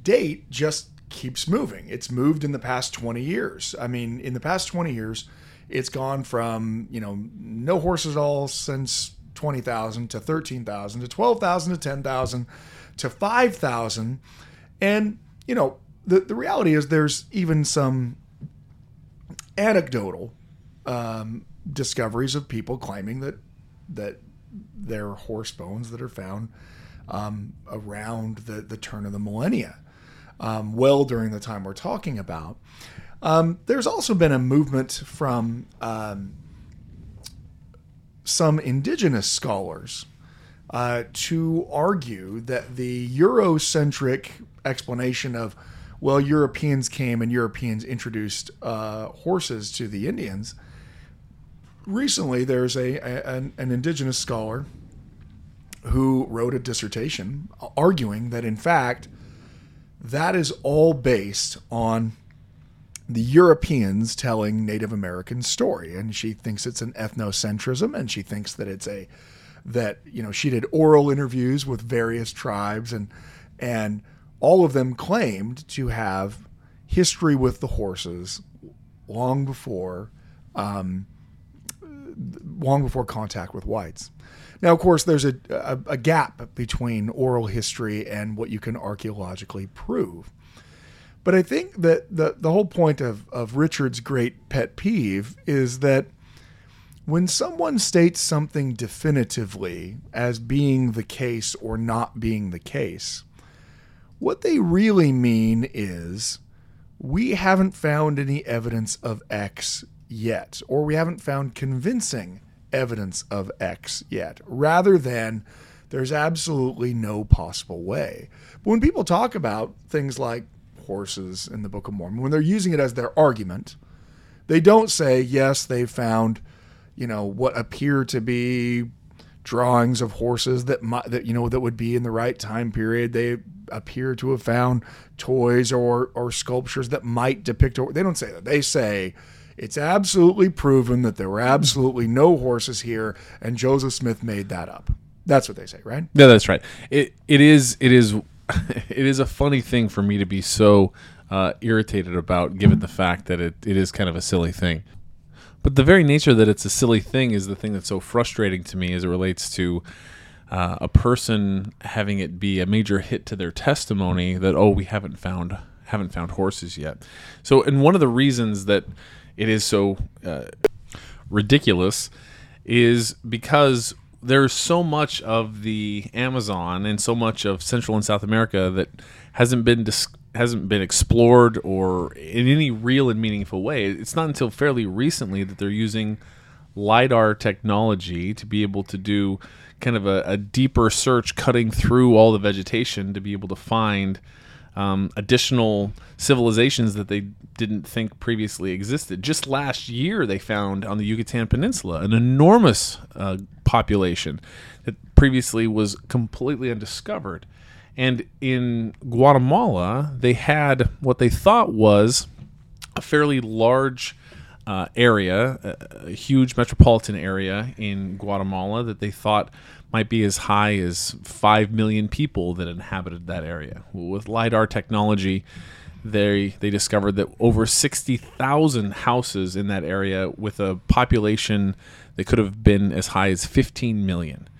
date just keeps moving. It's moved in the past 20 years. I mean, in the past 20 years, it's gone from, you know, no horses at all since 20,000 to 13,000 to 12,000 to 10,000 to 5,000. And, you know, the, the reality is there's even some anecdotal um, discoveries of people claiming that that they're horse bones that are found um, around the, the turn of the millennia, um, well during the time we're talking about. Um, there's also been a movement from um, some indigenous scholars uh, to argue that the Eurocentric explanation of, well, Europeans came and Europeans introduced uh, horses to the Indians. Recently, there's a, a an, an, indigenous scholar who wrote a dissertation arguing that, in fact, that is all based on the Europeans telling Native American story, and she thinks it's an ethnocentrism, and she thinks that it's a that you know she did oral interviews with various tribes, and and all of them claimed to have history with the horses long before um, long before contact with whites. Now, of course, there's a, a, a gap between oral history and what you can archaeologically prove. But I think that the, the whole point of, of Richard's great pet peeve is that when someone states something definitively as being the case or not being the case, what they really mean is we haven't found any evidence of X yet, or we haven't found convincing evidence of X yet, rather than there's absolutely no possible way. But when people talk about things like horses in the Book of Mormon, when they're using it as their argument, they don't say, yes, they found, you know, what appear to be drawings of horses that might, that you know that would be in the right time period. They appear to have found toys or or sculptures that might depict. They don't say that. They say it's absolutely proven that there were absolutely no horses here, and Joseph Smith made that up. That's what they say, right? Yeah, that's right. It it is it is it is a funny thing for me to be so uh, irritated about, given the fact that it, it is kind of a silly thing. But the very nature that it's a silly thing is the thing that's so frustrating to me as it relates to uh, a person having it be a major hit to their testimony that oh we haven't found haven't found horses yet. So and one of the reasons that it is so uh, ridiculous is because there's so much of the Amazon and so much of Central and South America that hasn't been dis- hasn't been explored or in any real and meaningful way. It's not until fairly recently that they're using lidar technology to be able to do kind of a, a deeper search, cutting through all the vegetation to be able to find um, additional civilizations that they didn't think previously existed. Just last year, they found on the Yucatan Peninsula an enormous uh, population that previously was completely undiscovered. And in Guatemala, they had what they thought was a fairly large uh, area, a, a huge metropolitan area in Guatemala that they thought might be as high as 5 million people that inhabited that area. With LIDAR technology, they, they discovered that over 60,000 houses in that area with a population that could have been as high as 15 million.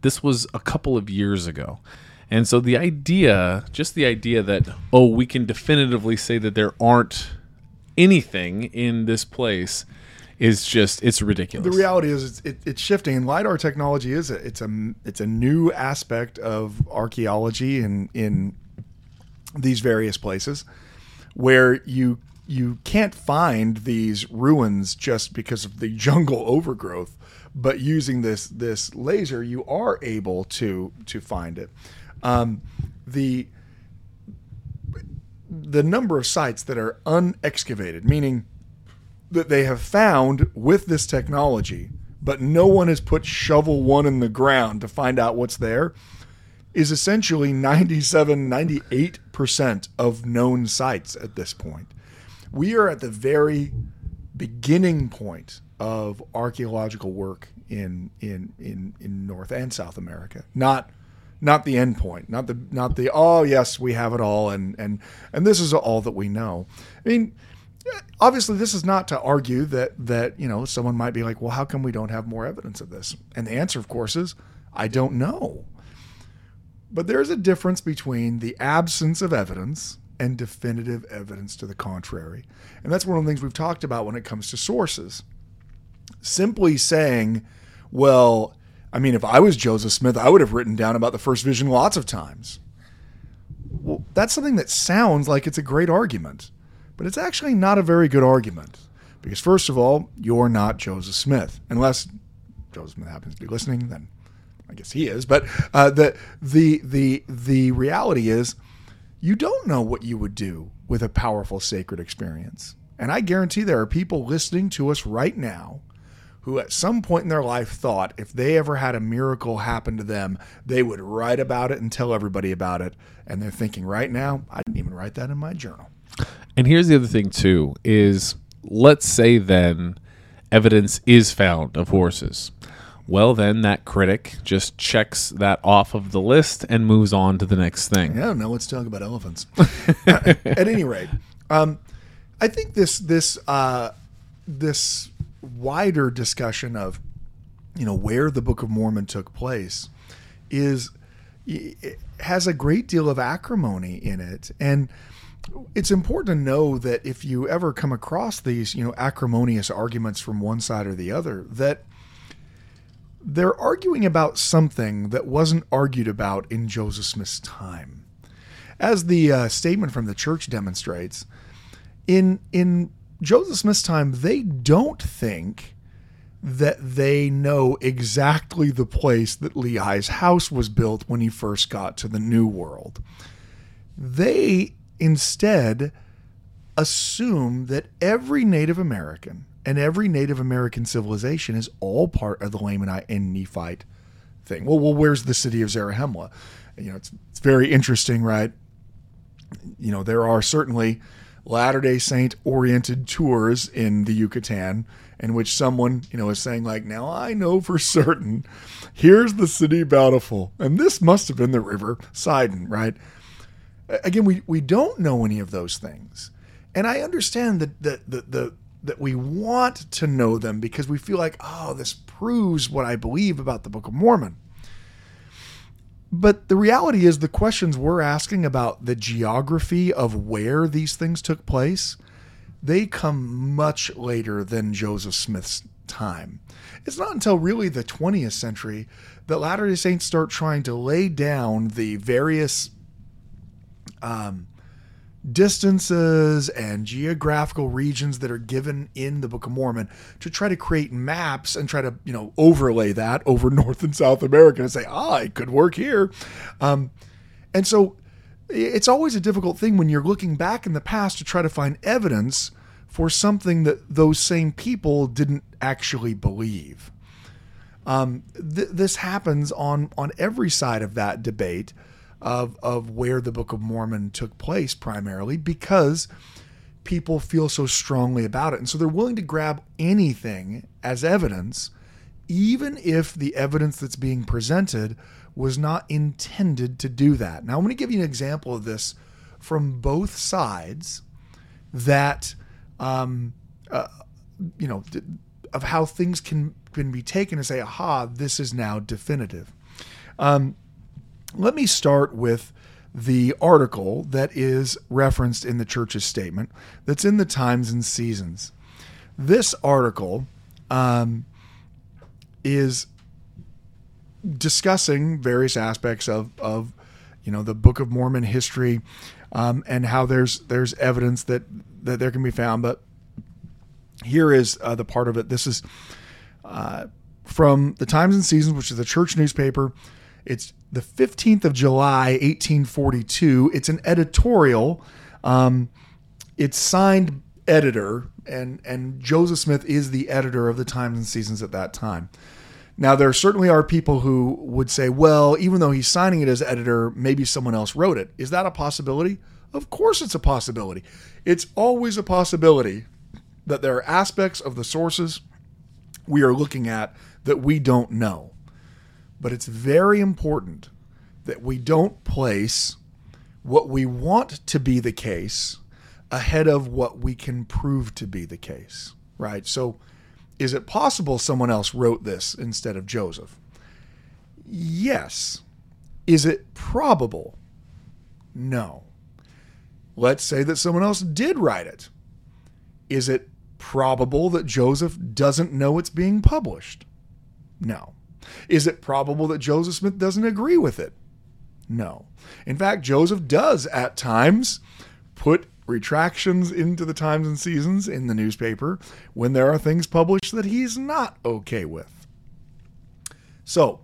This was a couple of years ago. And so the idea, just the idea that, oh, we can definitively say that there aren't anything in this place is just it's ridiculous. The reality is it's, it, it's shifting, and lidar technology is a, it's a it's a new aspect of archaeology in in these various places where you you can't find these ruins just because of the jungle overgrowth, but using this this laser, you are able to to find it. Um, the the number of sites that are unexcavated, meaning that they have found with this technology, but no one has put shovel one in the ground to find out what's there, is essentially 97, 98% of known sites at this point. We are at the very beginning point of archaeological work in in in, in North and South America. Not not the end point, not the not the oh yes, we have it all and and and this is all that we know. I mean, obviously this is not to argue that that you know someone might be like well how come we don't have more evidence of this? And the answer of course is i don't know. But there's a difference between the absence of evidence and definitive evidence to the contrary. And that's one of the things we've talked about when it comes to sources. Simply saying well i mean if i was joseph smith i would have written down about the first vision lots of times well that's something that sounds like it's a great argument but it's actually not a very good argument. Because, first of all, you're not Joseph Smith. Unless Joseph Smith happens to be listening, then I guess he is. But uh, the, the, the, the reality is, you don't know what you would do with a powerful sacred experience. And I guarantee there are people listening to us right now who at some point in their life thought if they ever had a miracle happen to them, they would write about it and tell everybody about it. And they're thinking right now, I didn't even write that in my journal. And here's the other thing too is let's say then evidence is found of horses. Well, then that critic just checks that off of the list and moves on to the next thing. Yeah, now let's talk about elephants. At any rate, um, I think this this uh, this wider discussion of you know where the Book of Mormon took place is has a great deal of acrimony in it. And it's important to know that if you ever come across these you know acrimonious arguments from one side or the other that they're arguing about something that wasn't argued about in Joseph Smith's time. As the uh, statement from the church demonstrates in in Joseph Smith's time, they don't think that they know exactly the place that Lehi's house was built when he first got to the New World. They instead assume that every Native American and every Native American civilization is all part of the Lamanite and Nephite thing. Well, well, where's the city of Zarahemla? You know, it's, it's very interesting, right? You know, there are certainly Latter day Saint oriented tours in the Yucatan in which someone, you know, is saying, like, now I know for certain, here's the city bountiful. And this must have been the river Sidon, right? Again, we, we don't know any of those things. And I understand that that the, the that we want to know them because we feel like, oh, this proves what I believe about the Book of Mormon. But the reality is, the questions we're asking about the geography of where these things took place, they come much later than Joseph Smith's time. It's not until really the 20th century that Latter day Saints start trying to lay down the various um, distances and geographical regions that are given in the Book of Mormon to try to create maps and try to, you know, overlay that over North and South America and say, ah, it could work here. Um, and so it's always a difficult thing when you're looking back in the past to try to find evidence for something that those same people didn't actually believe. Um, th- this happens on on every side of that debate of of where the Book of Mormon took place primarily because people feel so strongly about it. And so they're willing to grab anything as evidence even if the evidence that's being presented was not intended to do that. Now I'm going to give you an example of this from both sides that um, uh, you know of how things can can be taken and say aha this is now definitive. Um, let me start with the article that is referenced in the church's statement that's in the Times and Seasons. This article um, is discussing various aspects of, of you know the Book of Mormon history um, and how there's there's evidence that that there can be found. But here is uh, the part of it. This is uh, from the Times and Seasons, which is the church newspaper. It's the 15th of July, 1842. It's an editorial. Um, it's signed editor, and, and Joseph Smith is the editor of the Times and Seasons at that time. Now, there certainly are people who would say, well, even though he's signing it as editor, maybe someone else wrote it. Is that a possibility? Of course, it's a possibility. It's always a possibility that there are aspects of the sources we are looking at that we don't know. But it's very important that we don't place what we want to be the case ahead of what we can prove to be the case, right? So, is it possible someone else wrote this instead of Joseph? Yes. Is it probable? No. Let's say that someone else did write it. Is it probable that Joseph doesn't know it's being published? No. Is it probable that Joseph Smith doesn't agree with it? No. In fact, Joseph does at times put retractions into the times and seasons in the newspaper when there are things published that he's not okay with. So,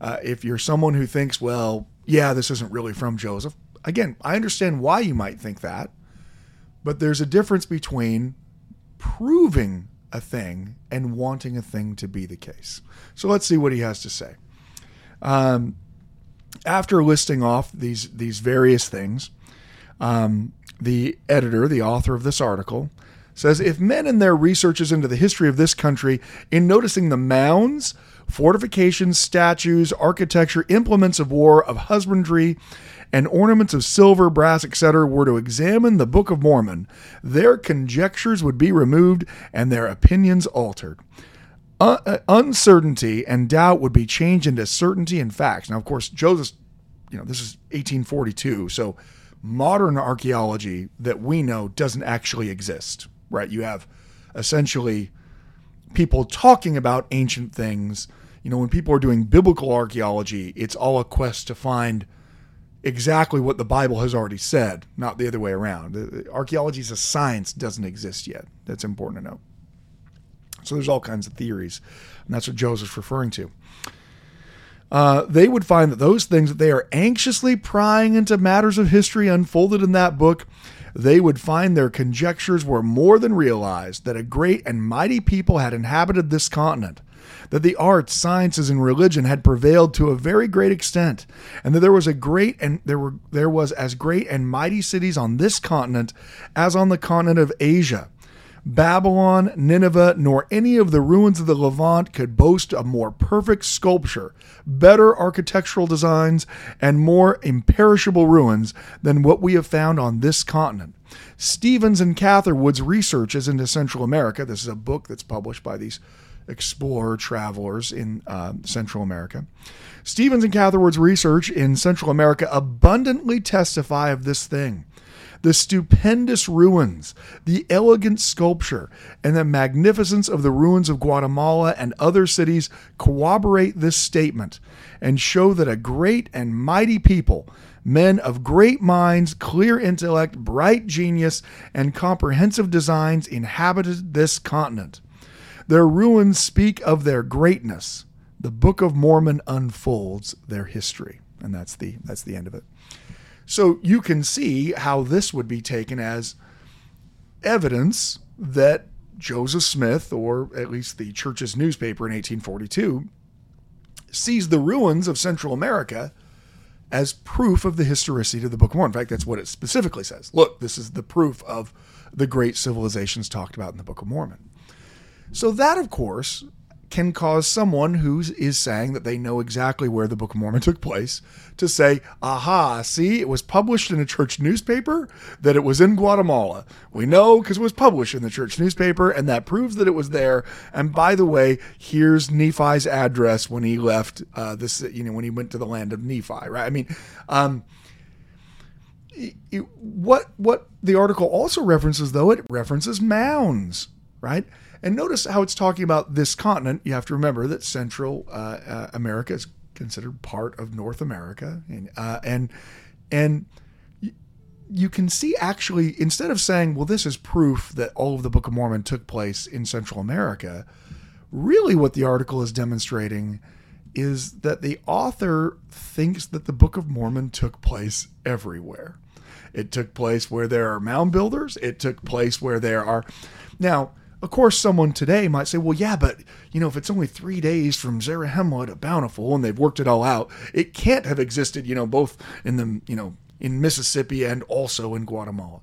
uh, if you're someone who thinks, well, yeah, this isn't really from Joseph, again, I understand why you might think that, but there's a difference between proving a thing and wanting a thing to be the case. So let's see what he has to say. Um, after listing off these these various things, um, the editor, the author of this article, says if men in their researches into the history of this country, in noticing the mounds, fortifications, statues, architecture, implements of war, of husbandry, and ornaments of silver, brass, etc., were to examine the Book of Mormon, their conjectures would be removed and their opinions altered. Uh, uncertainty and doubt would be changed into certainty and facts. Now, of course, Joseph, you know, this is 1842, so modern archaeology that we know doesn't actually exist, right? You have essentially people talking about ancient things. You know, when people are doing biblical archaeology, it's all a quest to find exactly what the Bible has already said, not the other way around. Archaeology is a science, doesn't exist yet. That's important to know. So there's all kinds of theories, and that's what Joseph's referring to. Uh, they would find that those things that they are anxiously prying into matters of history unfolded in that book, they would find their conjectures were more than realized that a great and mighty people had inhabited this continent that the arts, sciences, and religion had prevailed to a very great extent, and that there was a great and there were there was as great and mighty cities on this continent as on the continent of Asia. Babylon, Nineveh, nor any of the ruins of the Levant could boast a more perfect sculpture, better architectural designs, and more imperishable ruins than what we have found on this continent. Stephens and Catherwood's researches into Central America, this is a book that's published by these explorer travelers in uh, Central America. Stephens and Catherwood's research in Central America abundantly testify of this thing. The stupendous ruins, the elegant sculpture, and the magnificence of the ruins of Guatemala and other cities corroborate this statement and show that a great and mighty people, men of great minds, clear intellect, bright genius, and comprehensive designs, inhabited this continent. Their ruins speak of their greatness. The Book of Mormon unfolds their history. And that's the that's the end of it. So you can see how this would be taken as evidence that Joseph Smith, or at least the church's newspaper in 1842, sees the ruins of Central America as proof of the historicity of the Book of Mormon. In fact, that's what it specifically says. Look, this is the proof of the great civilizations talked about in the Book of Mormon. So that, of course, can cause someone who is saying that they know exactly where the Book of Mormon took place to say, aha, see, it was published in a church newspaper that it was in Guatemala. We know because it was published in the church newspaper, and that proves that it was there. And by the way, here's Nephi's address when he left uh, this, you know, when he went to the land of Nephi, right? I mean, um, what what the article also references, though, it references mounds, right? And notice how it's talking about this continent. You have to remember that Central uh, uh, America is considered part of North America, and uh, and and you can see actually instead of saying, "Well, this is proof that all of the Book of Mormon took place in Central America," really what the article is demonstrating is that the author thinks that the Book of Mormon took place everywhere. It took place where there are mound builders. It took place where there are now of course, someone today might say, well, yeah, but, you know, if it's only three days from Zarahemla to Bountiful and they've worked it all out, it can't have existed, you know, both in the, you know, in Mississippi and also in Guatemala.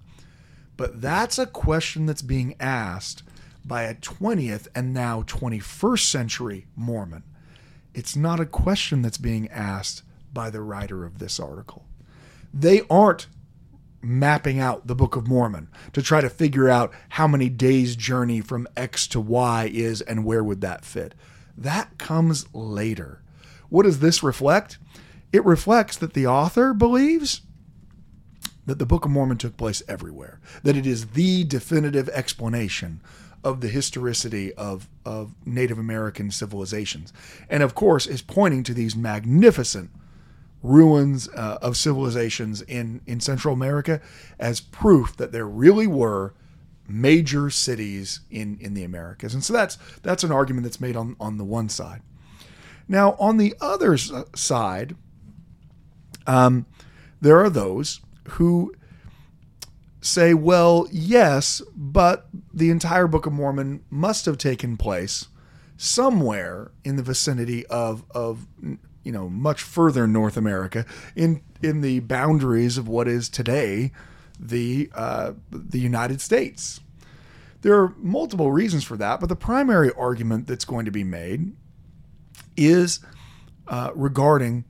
But that's a question that's being asked by a 20th and now 21st century Mormon. It's not a question that's being asked by the writer of this article. They aren't mapping out the Book of Mormon to try to figure out how many days' journey from X to Y is and where would that fit. That comes later. What does this reflect? It reflects that the author believes that the Book of Mormon took place everywhere, that it is the definitive explanation of the historicity of, of Native American civilizations. And of course, is pointing to these magnificent ruins uh, of civilizations in, in Central America as proof that there really were major cities in, in the Americas. And so that's that's an argument that's made on, on the one side. Now, on the other side, um, there are those who say, well, yes, but the entire Book of Mormon must have taken place somewhere in the vicinity of of you know much further North America in in the boundaries of what is today the uh, the United States. There are multiple reasons for that, but the primary argument that's going to be made is uh, regarding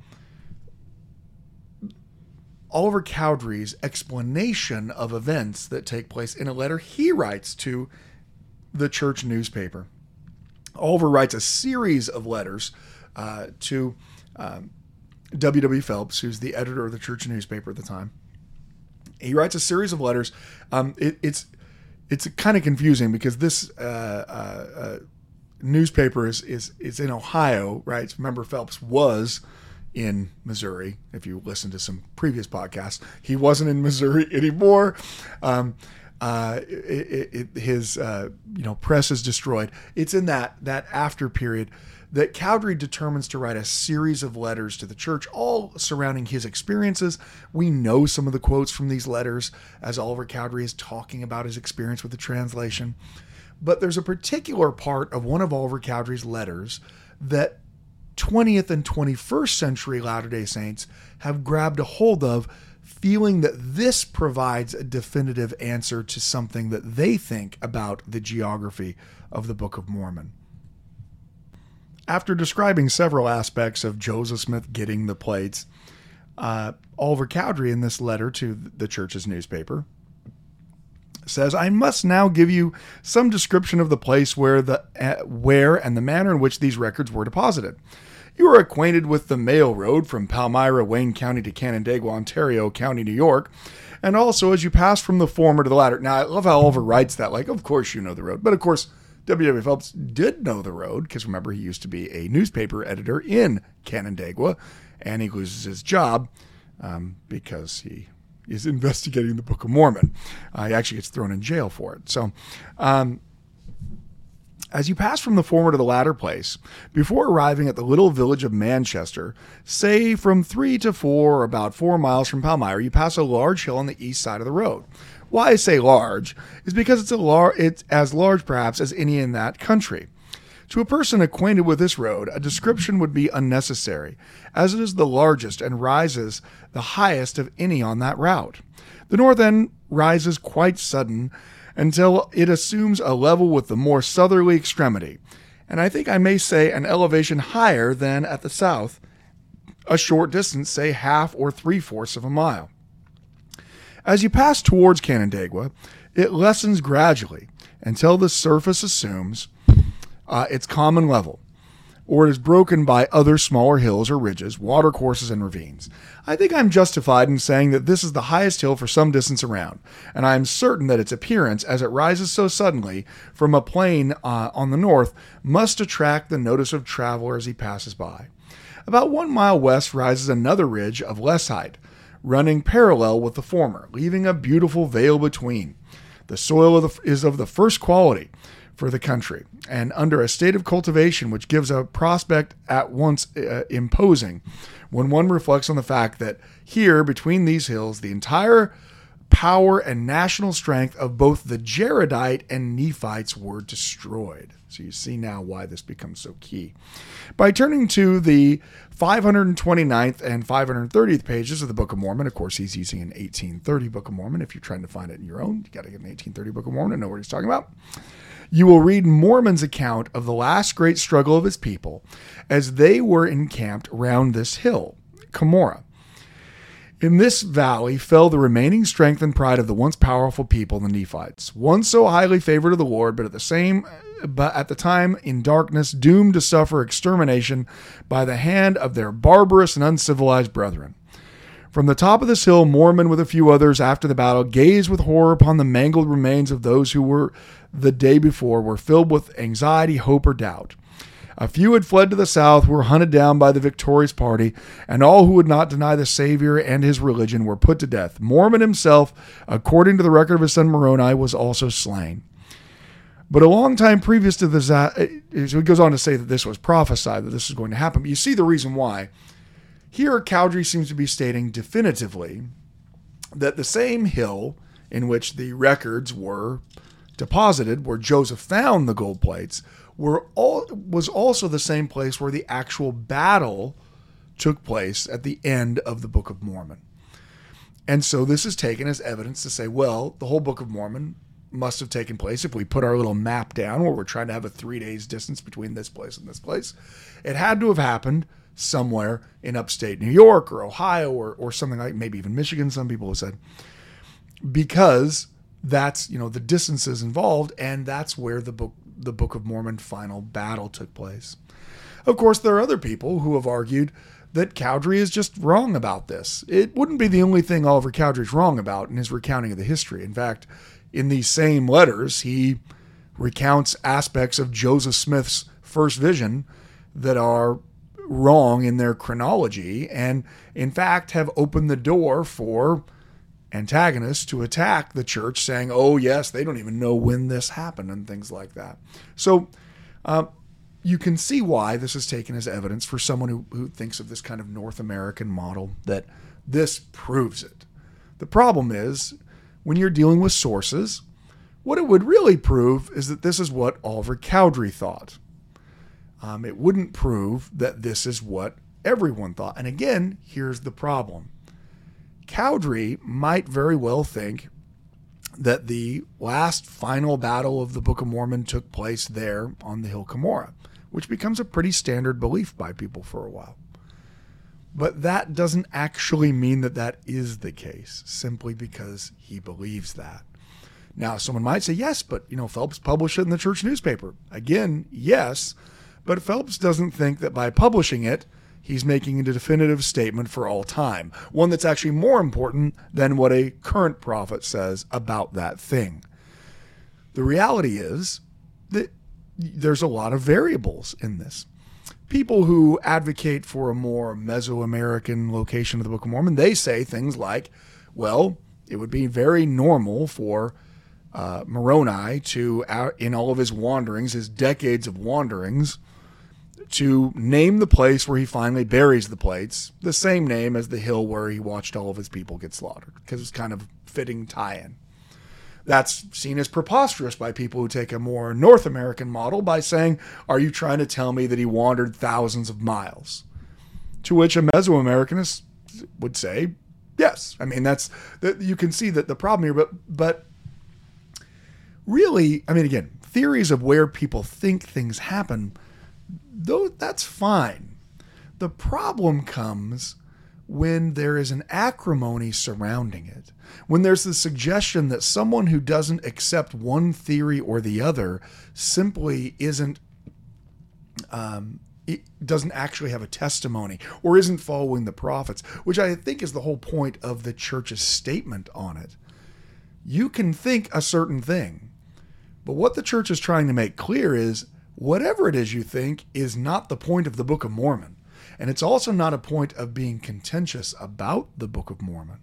Oliver Cowdery's explanation of events that take place in a letter he writes to the church newspaper. Oliver writes a series of letters uh, to um, W. W. Phelps, who's the editor of the church newspaper at the time. He writes a series of letters. Um, it, it's it's kind of confusing because this uh, uh, uh, newspaper is, is is in Ohio, right? Remember, Phelps was in Missouri. If you listen to some previous podcasts, he wasn't in Missouri anymore. Um, uh, it, it, his uh, you know press is destroyed. It's in that that after period that Cowdery determines to write a series of letters to the church, all surrounding his experiences. We know some of the quotes from these letters as Oliver Cowdery is talking about his experience with the translation. But there's a particular part of one of Oliver Cowdery's letters that 20th and 21st century Latter day Saints have grabbed a hold of, feeling that this provides a definitive answer to something that they think about the geography of the Book of Mormon. After describing several aspects of Joseph Smith getting the plates, uh, Oliver Cowdery, in this letter to the church's newspaper, says, "I must now give you some description of the place where the uh, where and the manner in which these records were deposited. You are acquainted with the mail road from Palmyra, Wayne County to Canandaigua, Ontario County, New York." And also, as you pass from the former to the latter. Now, I love how Oliver writes that. Like, of course you know the road. But of course, W.W. Phelps did know the road because remember, he used to be a newspaper editor in Canandaigua, and he loses his job um, because he is investigating the Book of Mormon. Uh, he actually gets thrown in jail for it. So, um, as you pass from the former to the latter place, before arriving at the little village of Manchester, say from three to four about four miles from Palmyra, you pass a large hill on the east side of the road. Why I say large is because it's a lar- it's as large perhaps as any in that country. To a person acquainted with this road, a description would be unnecessary, as it is the largest and rises the highest of any on that route. The north end rises quite sudden until it assumes a level with the more southerly extremity, and I think I may say an elevation higher than at the south, a short distance, say half or three fourths of a mile. As you pass towards Canandaigua, it lessens gradually until the surface assumes uh, its common level, or it is broken by other smaller hills or ridges, watercourses, and ravines. I think I'm justified in saying that this is the highest hill for some distance around, and I am certain that its appearance, as it rises so suddenly from a plain uh, on the north, must attract the notice of traveler as he passes by. About one mile west rises another ridge of less height, running parallel with the former, leaving a beautiful vale between. The soil of the, is of the first quality for the country and under a state of cultivation which gives a prospect at once uh, imposing when one reflects on the fact that here between these hills the entire power and national strength of both the Jaredite and Nephites were destroyed. So you see now why this becomes so key. By turning to the 529th and 530th pages of the Book of Mormon, of course, he's using an 1830 Book of Mormon. If you're trying to find it in your own, you got to get an 1830 Book of Mormon and know what he's talking about. You will read Mormon's account of the last great struggle of his people as they were encamped round this hill, Cumorah. In this valley fell the remaining strength and pride of the once powerful people, the Nephites, once so highly favored of the Lord, but at the same but at the time in darkness, doomed to suffer extermination by the hand of their barbarous and uncivilized brethren. From the top of this hill, Mormon, with a few others, after the battle, gazed with horror upon the mangled remains of those who were the day before were filled with anxiety, hope, or doubt. A few had fled to the south, were hunted down by the victorious party, and all who would not deny the Savior and his religion were put to death. Mormon himself, according to the record of his son Moroni, was also slain. But a long time previous to this, uh, so he goes on to say that this was prophesied, that this is going to happen. But you see the reason why. Here, Cowdery seems to be stating definitively that the same hill in which the records were deposited, where Joseph found the gold plates, were all was also the same place where the actual battle took place at the end of the Book of Mormon. And so this is taken as evidence to say, well, the whole Book of Mormon must have taken place if we put our little map down where we're trying to have a three days distance between this place and this place. It had to have happened somewhere in upstate New York or Ohio or, or something like maybe even Michigan, some people have said, because that's, you know, the distances involved, and that's where the book the Book of Mormon final battle took place. Of course, there are other people who have argued that Cowdery is just wrong about this. It wouldn't be the only thing Oliver Cowdery is wrong about in his recounting of the history. In fact, in these same letters, he recounts aspects of Joseph Smith's first vision that are wrong in their chronology and, in fact, have opened the door for antagonists to attack the church, saying, oh, yes, they don't even know when this happened, and things like that. So, uh, you can see why this is taken as evidence for someone who, who thinks of this kind of North American model that this proves it. The problem is, when you're dealing with sources, what it would really prove is that this is what Oliver Cowdery thought. Um, it wouldn't prove that this is what everyone thought. And again, here's the problem Cowdery might very well think that the last final battle of the Book of Mormon took place there on the Hill Cumorah, which becomes a pretty standard belief by people for a while. But that doesn't actually mean that that is the case, simply because he believes that. Now, someone might say, yes, but you know, Phelps published it in the church newspaper. Again, yes, but Phelps doesn't think that by publishing it, he's making a definitive statement for all time, one that's actually more important than what a current prophet says about that thing. The reality is that there's a lot of variables in this. People who advocate for a more Mesoamerican location of the Book of Mormon, they say things like, well, it would be very normal for uh, Moroni to, in all of his wanderings, his decades of wanderings, to name the place where he finally buries the plates the same name as the hill where he watched all of his people get slaughtered, because it's kind of fitting tie in. That's seen as preposterous by people who take a more North American model by saying, Are you trying to tell me that he wandered thousands of miles? To which a Mesoamericanist would say, Yes. I mean, that's that you can see that the problem here, but but really, I mean, again, theories of where people think things happen though that's fine. The problem comes when there is an acrimony surrounding it, when there's the suggestion that someone who doesn't accept one theory or the other simply isn't. Um, it doesn't actually have a testimony or isn't following the prophets, which I think is the whole point of the church's statement on it. You can think a certain thing, but what the church is trying to make clear is whatever it is you think is not the point of the Book of Mormon. And it's also not a point of being contentious about the Book of Mormon.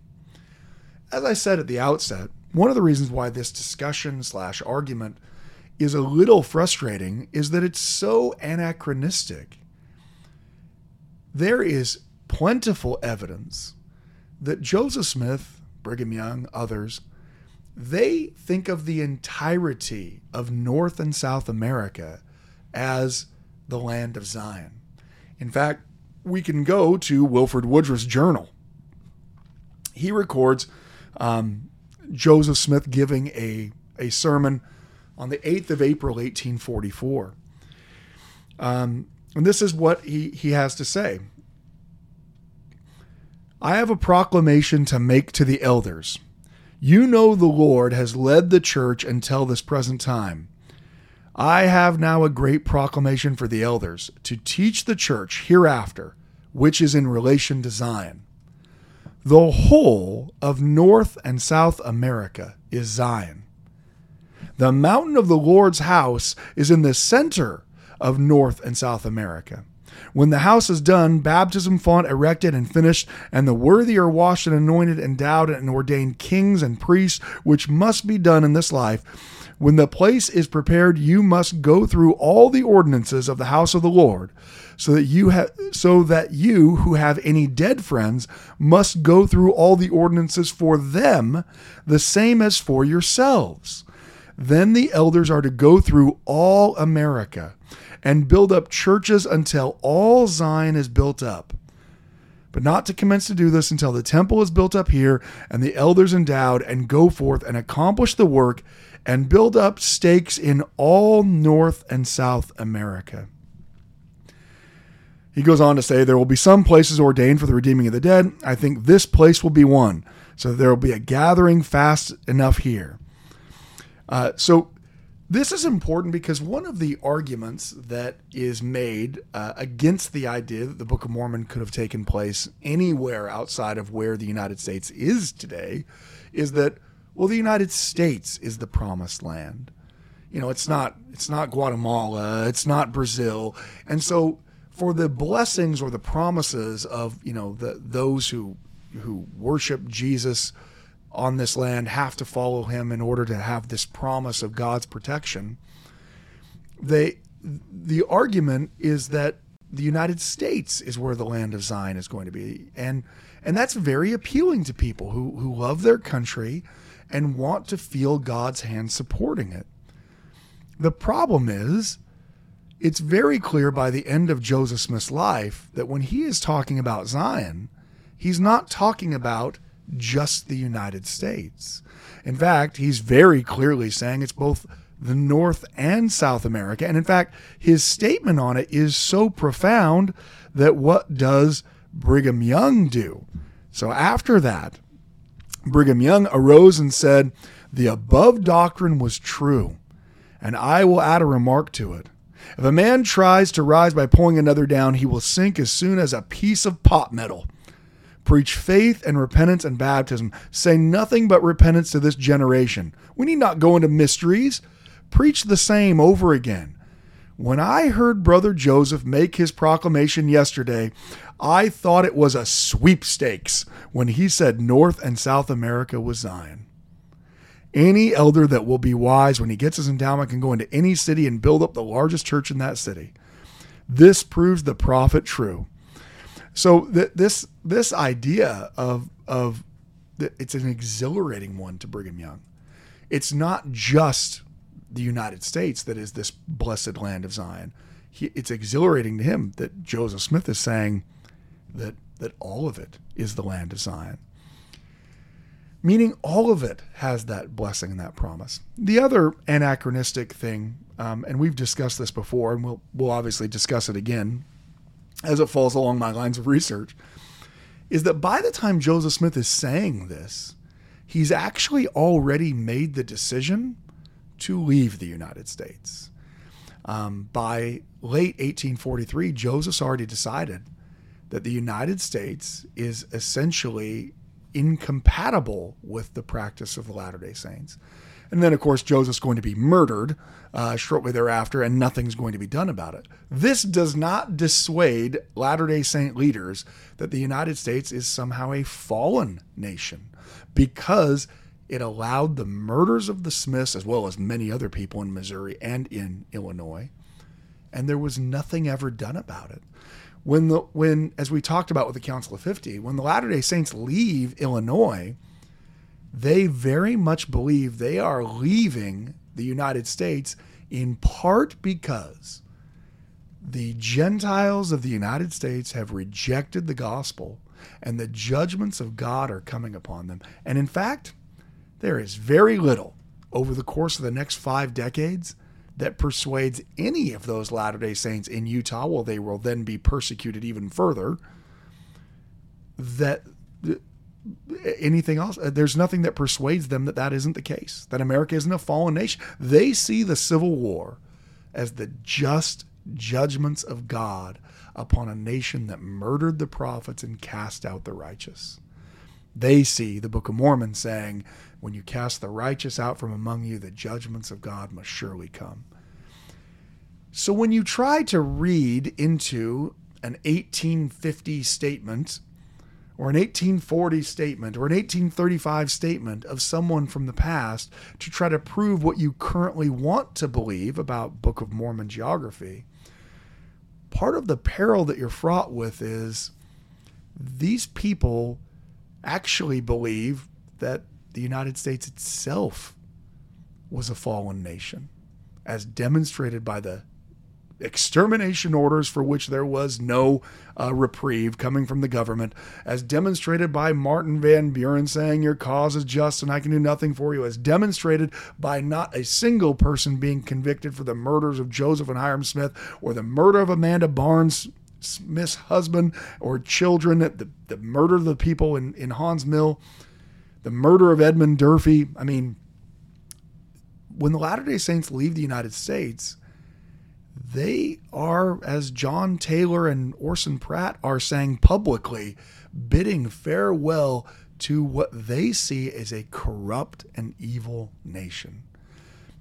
As I said at the outset, one of the reasons why this discussion slash argument is a little frustrating is that it's so anachronistic. There is plentiful evidence that Joseph Smith, Brigham Young, others, they think of the entirety of North and South America as the land of Zion. In fact, we can go to Wilford Woodruff's journal. He records um, Joseph Smith giving a, a sermon on the 8th of April, 1844. Um, and this is what he, he has to say I have a proclamation to make to the elders. You know the Lord has led the church until this present time I have now a great proclamation for the elders to teach the church hereafter, which is in relation to Zion. The whole of North and South America is Zion. The mountain of the Lord's house is in the center of North and South America. When the house is done, baptism font erected and finished, and the worthy are washed and anointed, endowed and ordained kings and priests, which must be done in this life. When the place is prepared, you must go through all the ordinances of the house of the Lord, so that you have so that you who have any dead friends must go through all the ordinances for them, the same as for yourselves. Then the elders are to go through all America and build up churches until all Zion is built up. But not to commence to do this until the temple is built up here and the elders endowed and go forth and accomplish the work and build up stakes in all North and South America. He goes on to say, There will be some places ordained for the redeeming of the dead. I think this place will be one. So there will be a gathering fast enough here. Uh, so this is important because one of the arguments that is made uh, against the idea that the Book of Mormon could have taken place anywhere outside of where the United States is today is that well, the United States is the promised land. You know, it's not it's not Guatemala, it's not Brazil. And so for the blessings or the promises of, you know, the those who who worship Jesus on this land have to follow him in order to have this promise of God's protection. They the argument is that the United States is where the land of Zion is going to be. And and that's very appealing to people who who love their country and want to feel God's hand supporting it. The problem is, it's very clear by the end of Joseph Smith's life that when he is talking about Zion, he's not talking about just the United States. In fact, he's very clearly saying it's both the North and South America. And in fact, his statement on it is so profound that what does Brigham Young do? So after that, Brigham Young arose and said, The above doctrine was true, and I will add a remark to it. If a man tries to rise by pulling another down, he will sink as soon as a piece of pot metal. Preach faith and repentance and baptism. Say nothing but repentance to this generation. We need not go into mysteries. Preach the same over again. When I heard Brother Joseph make his proclamation yesterday, I thought it was a sweepstakes when he said North and South America was Zion. Any elder that will be wise when he gets his endowment can go into any city and build up the largest church in that city. This proves the prophet true. So th- this this idea of of it's an exhilarating one to Brigham Young. It's not just the United States that is this blessed land of Zion. He, it's exhilarating to him that Joseph Smith is saying that that all of it is the land of Zion. Meaning all of it has that blessing and that promise. The other anachronistic thing, um, and we've discussed this before, and we'll we'll obviously discuss it again as it falls along my lines of research, is that by the time Joseph Smith is saying this, he's actually already made the decision to leave the United States. Um, by late 1843, Joseph's already decided that the United States is essentially incompatible with the practice of the Latter day Saints. And then, of course, Joseph's going to be murdered uh, shortly thereafter, and nothing's going to be done about it. This does not dissuade Latter day Saint leaders that the United States is somehow a fallen nation because it allowed the murders of the Smiths, as well as many other people in Missouri and in Illinois, and there was nothing ever done about it when the when as we talked about with the Council of 50, when the Latter-day Saints leave Illinois, they very much believe they are leaving the United States in part because the Gentiles of the United States have rejected the gospel and the judgments of God are coming upon them. And in fact, there is very little over the course of the next 5 decades that persuades any of those Latter day Saints in Utah, while they will then be persecuted even further, that anything else, uh, there's nothing that persuades them that that isn't the case, that America isn't a fallen nation. They see the Civil War as the just judgments of God upon a nation that murdered the prophets and cast out the righteous. They see the Book of Mormon saying, when you cast the righteous out from among you, the judgments of God must surely come. So when you try to read into an 1850 statement or an 1840 statement or an 1835 statement of someone from the past to try to prove what you currently want to believe about Book of Mormon geography, part of the peril that you're fraught with is these people actually believe that the United States itself was a fallen nation, as demonstrated by the extermination orders for which there was no uh, reprieve coming from the government, as demonstrated by Martin Van Buren saying, Your cause is just and I can do nothing for you, as demonstrated by not a single person being convicted for the murders of Joseph and Hyrum Smith or the murder of Amanda Barnes. Smith's husband or children, the, the murder of the people in, in Haun's Mill, the murder of Edmund Durfee. I mean, when the Latter day Saints leave the United States, they are, as John Taylor and Orson Pratt are saying publicly, bidding farewell to what they see as a corrupt and evil nation.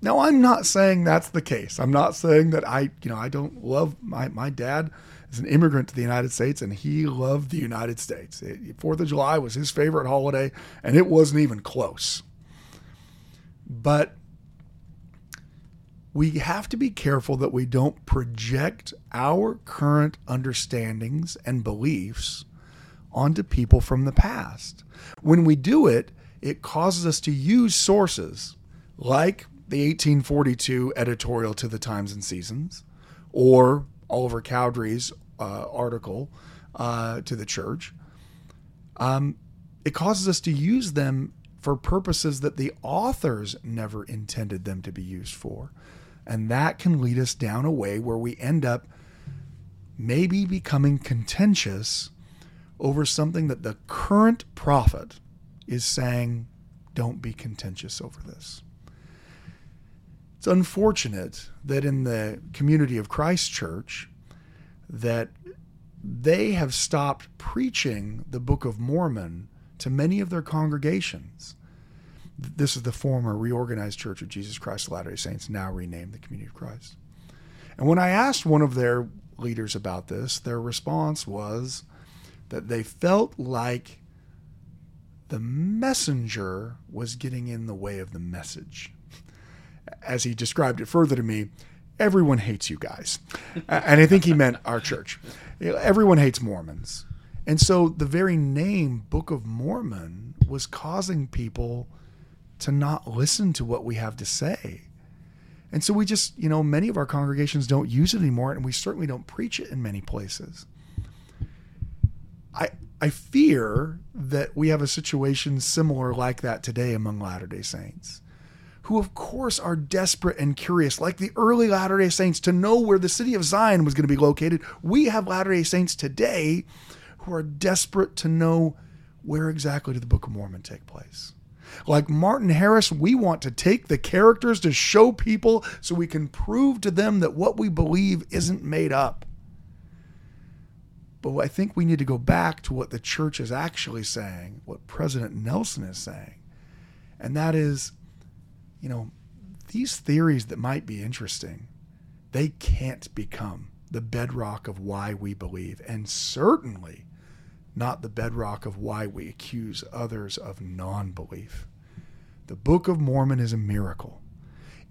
Now, I'm not saying that's the case. I'm not saying that I, you know, I don't love my, my dad is an immigrant to the United States and he loved the United States. Fourth of July was his favorite holiday and it wasn't even close. But we have to be careful that we don't project our current understandings and beliefs onto people from the past. When we do it, it causes us to use sources like the 1842 editorial to the Times and Seasons or Oliver Cowdery's uh, article uh, to the church. Um, it causes us to use them for purposes that the authors never intended them to be used for. And that can lead us down a way where we end up maybe becoming contentious over something that the current prophet is saying, don't be contentious over this. It's unfortunate that in the community of Christ Church that they have stopped preaching the Book of Mormon to many of their congregations this is the former reorganized Church of Jesus Christ of Latter day Saints, now renamed the Community of Christ. And when I asked one of their leaders about this, their response was that they felt like the messenger was getting in the way of the message. As he described it further to me, everyone hates you guys. and I think he meant our church. Everyone hates Mormons. And so the very name Book of Mormon was causing people to not listen to what we have to say. And so we just, you know, many of our congregations don't use it anymore, and we certainly don't preach it in many places. I I fear that we have a situation similar like that today among Latter day Saints, who of course are desperate and curious, like the early Latter day Saints, to know where the city of Zion was going to be located. We have Latter day Saints today who are desperate to know where exactly did the Book of Mormon take place. Like Martin Harris, we want to take the characters to show people so we can prove to them that what we believe isn't made up. But I think we need to go back to what the church is actually saying, what President Nelson is saying. And that is, you know, these theories that might be interesting, they can't become the bedrock of why we believe. And certainly not the bedrock of why we accuse others of non belief. The Book of Mormon is a miracle.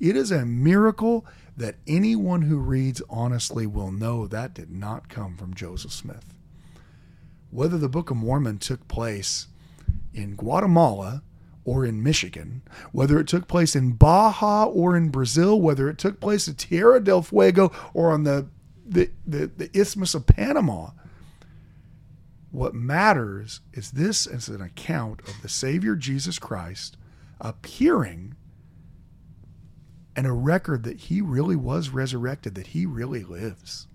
It is a miracle that anyone who reads honestly will know that did not come from Joseph Smith. Whether the Book of Mormon took place in Guatemala or in Michigan, whether it took place in Baja or in Brazil, whether it took place at Tierra del Fuego or on the, the, the, the Isthmus of Panama, what matters is this is an account of the Savior Jesus Christ appearing and a record that he really was resurrected, that he really lives.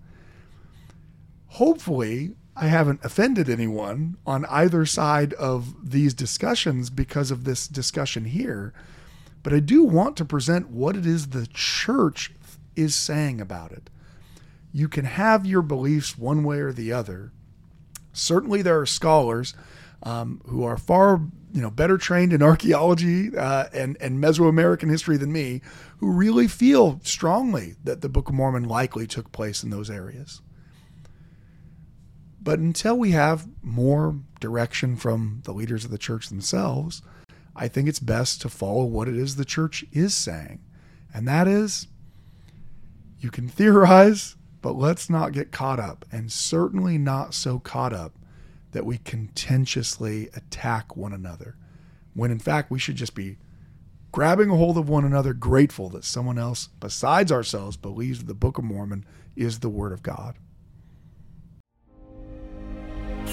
Hopefully, I haven't offended anyone on either side of these discussions because of this discussion here, but I do want to present what it is the church is saying about it. You can have your beliefs one way or the other, Certainly, there are scholars um, who are far you know better trained in archaeology uh, and and Mesoamerican history than me, who really feel strongly that the Book of Mormon likely took place in those areas. But until we have more direction from the leaders of the church themselves, I think it's best to follow what it is the church is saying. And that is you can theorize, but let's not get caught up, and certainly not so caught up that we contentiously attack one another, when in fact we should just be grabbing a hold of one another, grateful that someone else besides ourselves believes the Book of Mormon is the Word of God.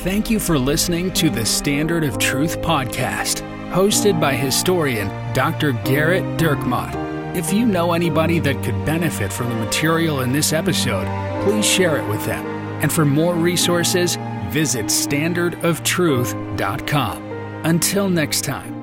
Thank you for listening to the Standard of Truth podcast, hosted by historian Dr. Gerrit Dirkmaat. If you know anybody that could benefit from the material in this episode, please share it with them. And for more resources, visit standardoftruth.com. Until next time.